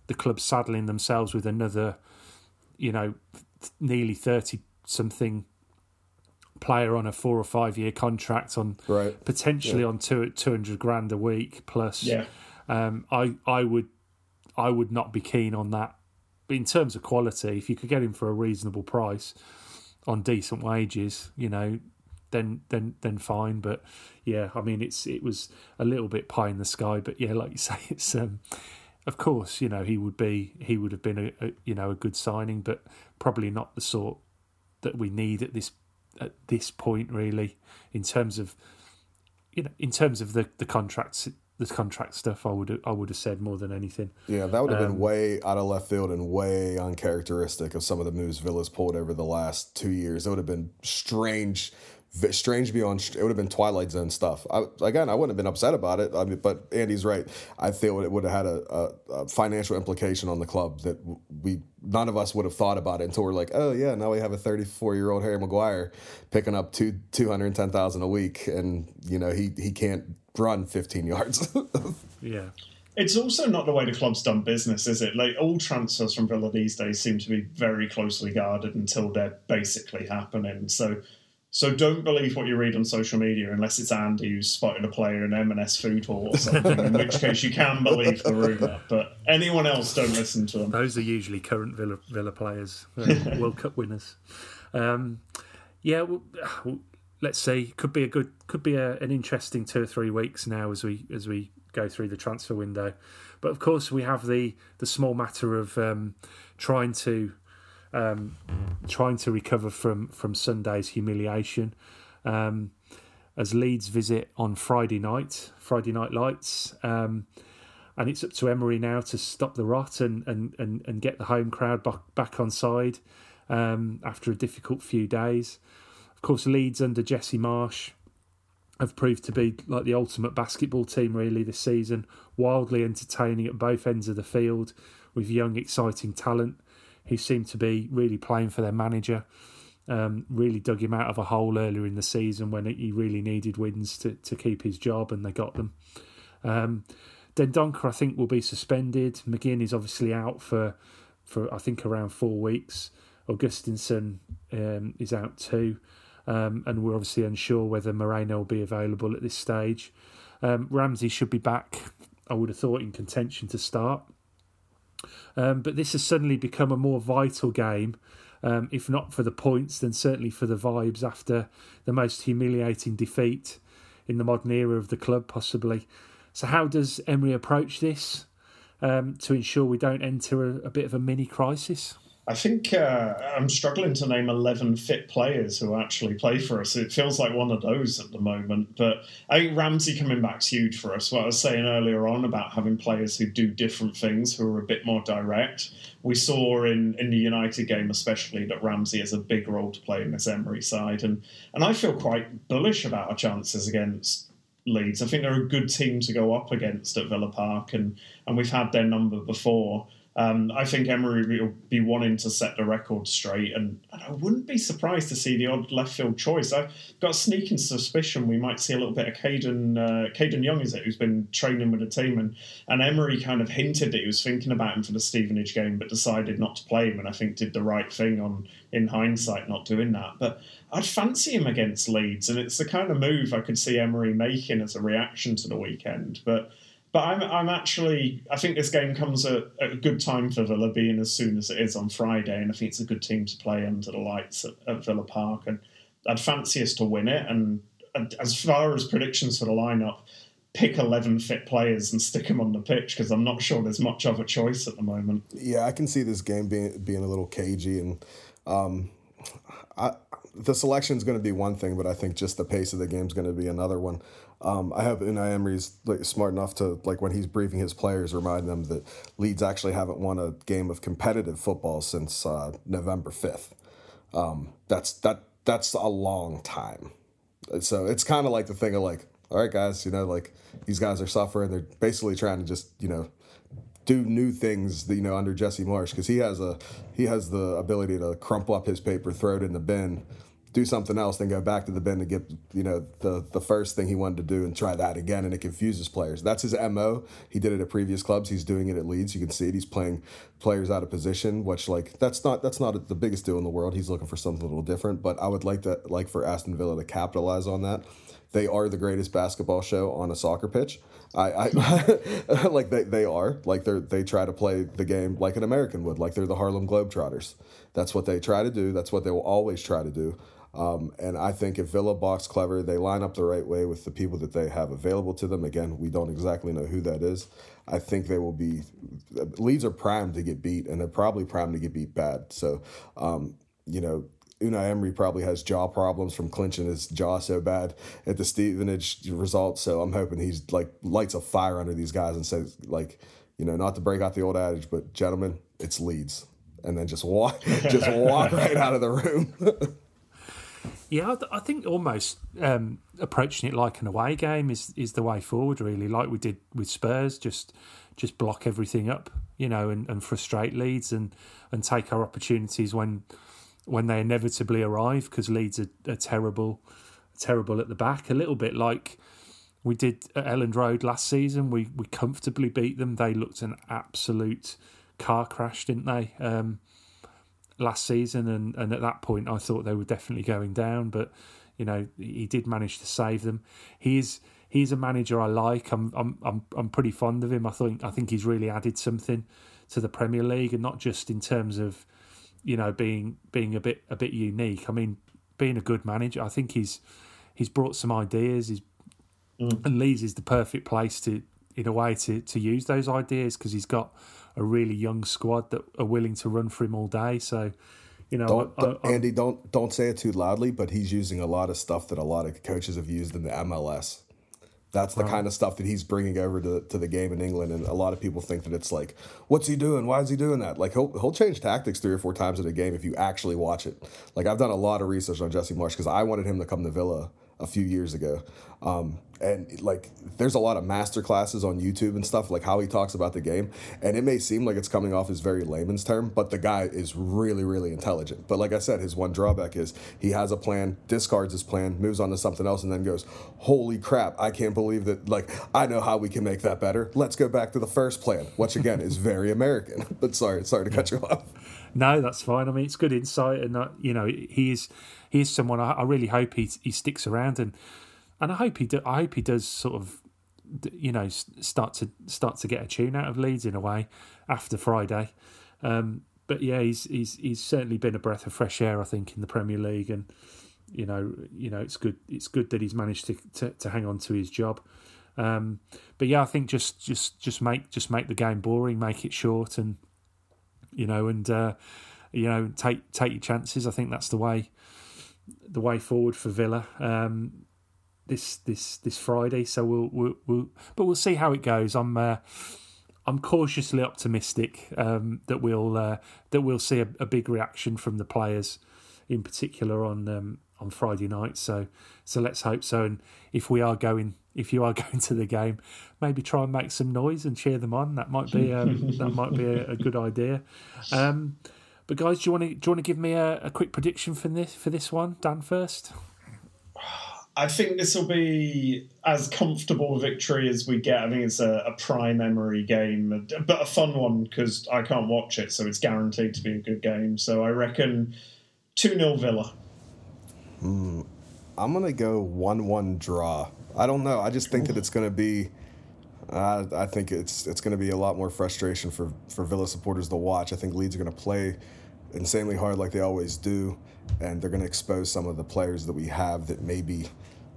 the club saddling themselves with another, you know, nearly thirty something player on a four or five year contract on right. potentially yeah. on two two hundred grand a week plus. Yeah. Um, I I would I would not be keen on that. But in terms of quality, if you could get him for a reasonable price on decent wages, you know, then then then fine. But yeah, I mean, it's it was a little bit pie in the sky. But yeah, like you say, it's um, of course, you know, he would be he would have been a, a you know a good signing, but probably not the sort that we need at this at this point, really, in terms of you know, in terms of the the contracts the contract stuff, I would I would have said more than anything. Yeah, that would have um, been way out of left field and way uncharacteristic of some of the moves Villa's pulled over the last two years. It would have been strange strange beyond it would have been twilight zone stuff I, again i wouldn't have been upset about it I mean, but andy's right i feel it would have had a, a, a, financial implication on the club that we none of us would have thought about it until we're like oh yeah now we have a 34 year old harry maguire picking up two 210000 a week and you know he he can't run 15 yards yeah it's also not the way the club's done business, is it? Like all transfers from Villa these days seem to be very closely guarded until they're basically happening. So so don't believe what you read on social media unless it's Andy who's spotted a player in M&S food hall or something, in which case you can believe the rumour. But anyone else, don't listen to them. Those are usually current Villa, Villa players, uh, World Cup winners. Um, yeah, well, let's see. Could be a good, could be a, an interesting two or three weeks now as we as we go through the transfer window. But of course, we have the the small matter of um, trying to um, trying to recover from from Sunday's humiliation. Um, as Leeds visit on Friday night, Friday Night Lights, um, and it's up to Emery now to stop the rot and and and, and get the home crowd back back on side um, after a difficult few days. Of course, Leeds under Jesse Marsch have proved to be like the ultimate basketball team really this season, wildly entertaining at both ends of the field with young, exciting talent who seemed to be really playing for their manager. Um, really dug him out of a hole earlier in the season when he really needed wins to, to keep his job, and they got them. Um, Dendoncker, I think, will be suspended. McGinn is obviously out for, for I think, around four weeks. Augustinsson um, is out too. Um, and we're obviously unsure whether Moreno will be available at this stage. Um, Ramsey should be back, I would have thought, in contention to start. Um, but this has suddenly become a more vital game, um, if not for the points, then certainly for the vibes after the most humiliating defeat in the modern era of the club, possibly. So, how does Emery approach this um, to ensure we don't enter a, a bit of a mini crisis? I think uh, I'm struggling to name 11 fit players who actually play for us. It feels like one of those at the moment. But I think Ramsey coming back is huge for us. What I was saying earlier on about having players who do different things, who are a bit more direct. We saw in, in the United game, especially, that Ramsey has a big role to play in this Emery side. And, and I feel quite bullish about our chances against Leeds. I think they're a good team to go up against at Villa Park, and, and we've had their number before. Um, I think Emery will be wanting to set the record straight, and, and, I wouldn't be surprised to see the odd left field choice. I've got a sneaking suspicion we might see a little bit of Kadan uh, Kadan Young, is it, who's been training with the team, and, and Emery kind of hinted that he was thinking about him for the Stevenage game, but decided not to play him, and I think did the right thing on in hindsight not doing that. But I'd fancy him against Leeds, and it's the kind of move I could see Emery making as a reaction to the weekend, but. But I'm, I'm actually, I think this game comes at, at, a good time for Villa, being as soon as it is on Friday, and I think it's a good team to play under the lights at, at Villa Park. And I'd fancy us to win it. And, and as far as predictions for the lineup, pick 11 fit players and stick them on the pitch because I'm not sure there's much of a choice at the moment. Yeah, I can see this game being being a little cagey and um, I, the selection is going to be one thing, but I think just the pace of the game is going to be another one. Um, I hope Unai Emery's like smart enough to like when he's briefing his players, remind them that Leeds actually haven't won a game of competitive football since uh, November fifth. Um, that's that that's a long time. So it's kind of like the thing of like, all right, guys, you know, like these guys are suffering. They're basically trying to just you know do new things, you know, under Jesse Marsch because he has a he has the ability to crumple up his paper, throw it in the bin, do something else, then go back to the bin to get you know the the first thing he wanted to do and try that again, and it confuses players. That's his mo. He did it at previous clubs. He's doing it at Leeds. You can see it. He's playing players out of position, which like that's not that's not the biggest deal in the world. He's looking for something a little different. But I would like to like for Aston Villa to capitalize on that. They are the greatest basketball show on a soccer pitch. I, I like they, they are like they they try to play the game like an American would, like they're the Harlem Globetrotters. That's what they try to do. That's what they will always try to do. Um, and I think if Villa box clever, they line up the right way with the people that they have available to them. Again, we don't exactly know who that is. I think they will be. Leeds are primed to get beat, and they're probably primed to get beat bad. So, um, you know, Unai Emery probably has jaw problems from clenching his jaw so bad at the Stevenage result. So I'm hoping he's like lights a fire under these guys and says like, you know, not to break out the old adage, but gentlemen, it's Leeds, and then just walk, just walk right out of the room. Yeah, I, think almost um, approaching it like an away game is is the way forward. Really, like we did with Spurs, just just block everything up, you know, and, and frustrate Leeds and and take our opportunities when when they inevitably arrive because Leeds are, are terrible, terrible at the back. A little bit like we did at Elland Road last season. We we comfortably beat them. They looked an absolute car crash, didn't they? Um, last season, and, and at that point, I thought they were definitely going down. But you know, he did manage to save them. He's he's a manager I like. I'm I'm I'm I'm pretty fond of him. I think I think he's really added something to the Premier League, and not just in terms of you know being being a bit a bit unique. I mean, being a good manager. I think he's he's brought some ideas. He's mm. and Leeds is the perfect place to in a way to to use those ideas because he's got a really young squad that are willing to run for him all day. So, you know, don't, I, I, Andy, don't don't say it too loudly, but he's using a lot of stuff that a lot of coaches have used in the MLS. That's the right. kind of stuff that he's bringing over to, to the game in England, and a lot of people think that it's like, what's he doing? Why is he doing that? Like he'll he'll change tactics three or four times in a game if you actually watch it. Like I've done a lot of research on Jesse Marsch because I wanted him to come to Villa a few years ago. Um, and like there's a lot of master classes on YouTube and stuff like how he talks about the game. And it may seem like it's coming off as very layman's term but the guy is really really intelligent. But like I said his one drawback is he has a plan discards his plan moves on to something else and then goes holy crap I can't believe that like I know how we can make that better. Let's go back to the first plan which again is very American. But sorry sorry to cut you off no that's fine I mean it's good insight and uh, you know he is he is someone I, I really hope he he sticks around and and I hope he do, I hope he does sort of you know start to start to get a tune out of Leeds in a way after Friday. Um, but yeah, he's he's he's certainly been a breath of fresh air, I think, in the Premier League, and you know you know it's good it's good that he's managed to to, to hang on to his job. Um, but yeah, I think just just just make just make the game boring, make it short, and you know, and uh, you know, take take your chances. I think that's the way the way forward for Villa. Um, this this this Friday. So we'll we'll, we'll but we'll see how it goes. I'm uh, I'm cautiously optimistic um, that we'll uh, that we'll see a, a, big reaction from the players, in particular on um, on Friday night. So so let's hope so. And if we are going, if you are going to the game, maybe try and make some noise and cheer them on. That might be um, that might be a, a good idea. Um, but guys, do you want to do you want to give me a, a quick prediction for this for this one, Dan first? I think this will be as comfortable a victory as we get. I think it's a, a prime Emery game, but a fun one because I can't watch it, so it's guaranteed to be a good game. So I reckon 2 0 Villa. Mm, I'm going to go 1 1 draw. I don't know. I just think that it's going to be. Uh, I think it's it's going to be a lot more frustration for, for Villa supporters to watch. I think Leeds are going to play insanely hard like they always do, and they're going to expose some of the players that we have that maybe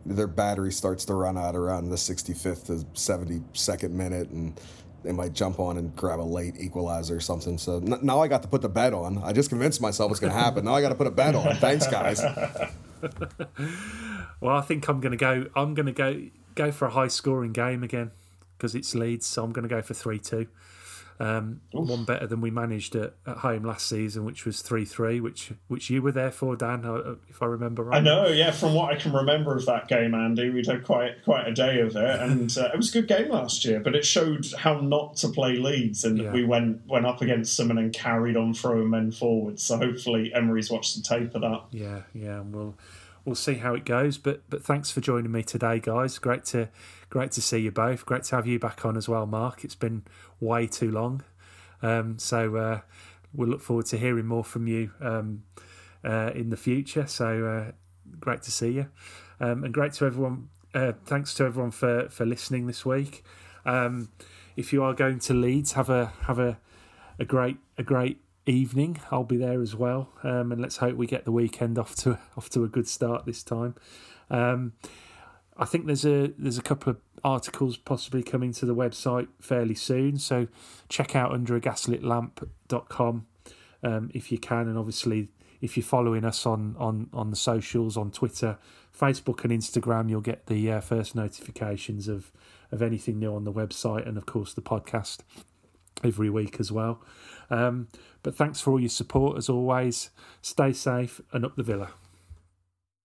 their battery starts to run out around the 65th to 72nd minute and they might jump on and grab a late equalizer or something. So n- now I got to put the bet on. I just convinced myself it's going to happen. now I got to put a bet on. Thanks, guys. well, I think I'm going to go. I'm going to go go for a high scoring game again because it's Leeds. So I'm going to go for three two. Um, one better than we managed at, at home last season, which was three three, which which you were there for, Dan, uh, if I remember right. I know, yeah. From what I can remember of that game, Andy, we'd had quite quite a day of it, and uh, it was a good game last year. But it showed how not to play Leeds, and yeah. we went went up against them and then carried on throwing men forward. So hopefully Emery's watched the tape of that. Yeah, yeah, and we'll we'll see how it goes. But but thanks for joining me today, guys. Great to great to see you both. Great to have you back on as well, Mark. It's been way too long. Um, so uh, we'll look forward to hearing more from you um, uh, in the future. So uh, great to see you, um, and great to everyone. Uh, thanks to everyone for for listening this week. Um, if you are going to Leeds, have a have a a great a great evening. I'll be there as well, um, and let's hope we get the weekend off to off to a good start this time. Um, I think there's a there's a couple of articles possibly coming to the website fairly soon. So check out under a gaslit um, if you can. And obviously, if you're following us on, on, on the socials, on Twitter, Facebook, and Instagram, you'll get the uh, first notifications of, of anything new on the website and, of course, the podcast every week as well. Um, but thanks for all your support as always. Stay safe and up the villa.